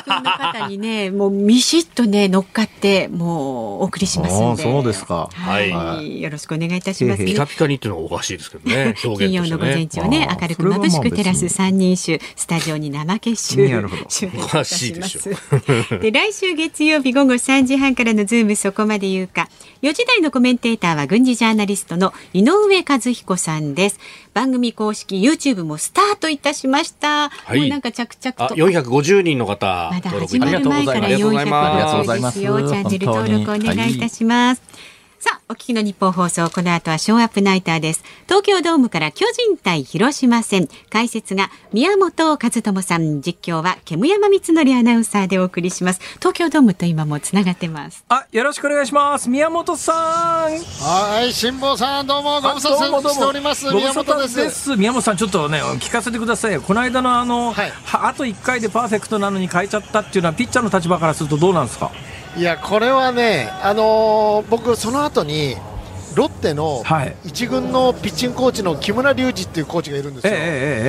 君の方にね、もうミシッとね、乗っかって、もうお送りしますんで。そうですか。はい、はよろしくお願いいたします。ピカピカにっていうのはおかしいですけどね。金曜の午前中をね明るく眩しく照らす三人衆スタジオに生結集なるほど集結いおたかしいでししますょ。で来週月曜日午後3時半からのズームそこまで言うか4時台のコメンテーターは軍事ジャーナリストの井上和彦さんです。番組公式 YouTube もスタートいたしました、い。もうなんか着々あ、と450人の方まだ始まる前からありがとうございます。ありがとうござ400いますですよ。チャンネル登録お願いいたします。さあ、お聞きのニッポン放送、この後はショーアップナイターです。東京ドームから巨人対広島戦。解説が宮本和知さん、実況は煙山光紀アナウンサーでお送りします。東京ドームと今もつながってます。あ、よろしくお願いします。宮本さん。はい、辛坊さん、どうもご無沙汰しております。宮本です。宮本さん、ちょっとね、聞かせてくださいよ。この間のあの、はいはあと1回でパーフェクトなのに変えちゃったっていうのは、ピッチャーの立場からするとどうなんですか？いや、これはね、あのー僕その後に。ロッテのはい。一軍のピッチングコーチの木村隆二っていうコーチがいるんですよ、こ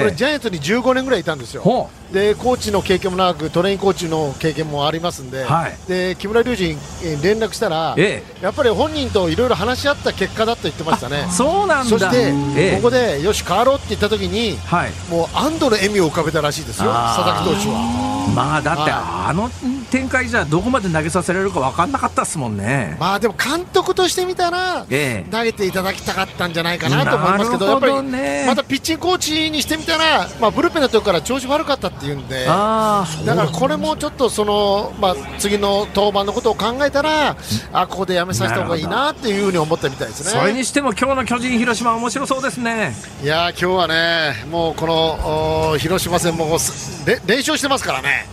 れジャイアンツに15年ぐらいいたんですよ。ほでコーチの経験も長くトレインコーチの経験もありますんで,、はい。で木村隆二にえー連絡したら、えやっぱり本人といろいろ話し合った結果だと言ってましたね。そうなんだ。そして、ええ。ここでよし変わろうって言った時にはい。もう安堵の笑みを浮かべたらしいですよ佐々木投手は。まあだってはあの展開じゃどこまで投げさせられるか分かんなかったですもんね。まあでも監督としてみたら、ええ。投げていただきたかったんじゃないかなと思いますけど、なるほどやっぱりね。またピッチングコーチにしてみたら、まあ、ブルペンのとこから調子悪かったっていうんで、あだからこれもちょっとその、まあ、次の登板のことを考えたら、あここでやめさせた方がいいなっていうふうに思ったみたいですあ、それね。にしても今日の巨人広島面白そうですね。いやー今日はね、もうこのお広島戦もすれ連勝してますからね、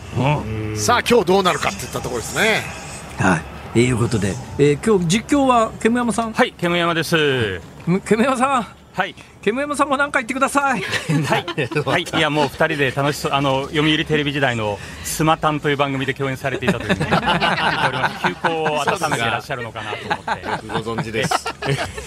さあ今日どうなるかっていったところですね。はい。ということで、えー今日実況は煙山さん？はい、煙山です。む煙山さん？はい、煙山さんも何か言ってください。はい、はい、いや、もう二人で楽しそう、あの読売テレビ時代のスマタンという番組で共演されていたというふうに聞いております。休校を温めていらっしゃるのかなと思って。ご存知です。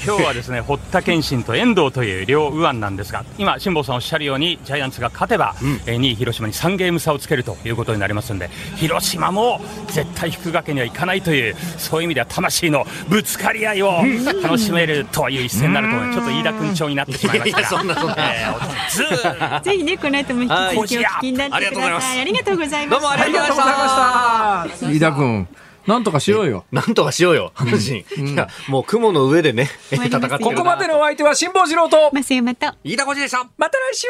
今日はですね堀田健信と遠藤という両右腕なんですが今、辛坊さんおっしゃるようにジャイアンツが勝てば、えー2位広島に3ゲーム差をつけるということになりますので広島も絶対引くわけにはいかないというそういう意味では魂のぶつかり合いを楽しめるという一戦になると思います。ちょっと飯田君調になってしまいましたがそんなそんな ぜひねこの後も引き続きお聞きになってください。ありがとうございます。どうもありがとうございました。飯田君、なんとかしようよ。なんとかしようよ、阪神。いや、もう雲の上でね、戦ってここまでのお相手は辛坊治郎と、増山と飯田浩司でした。また来週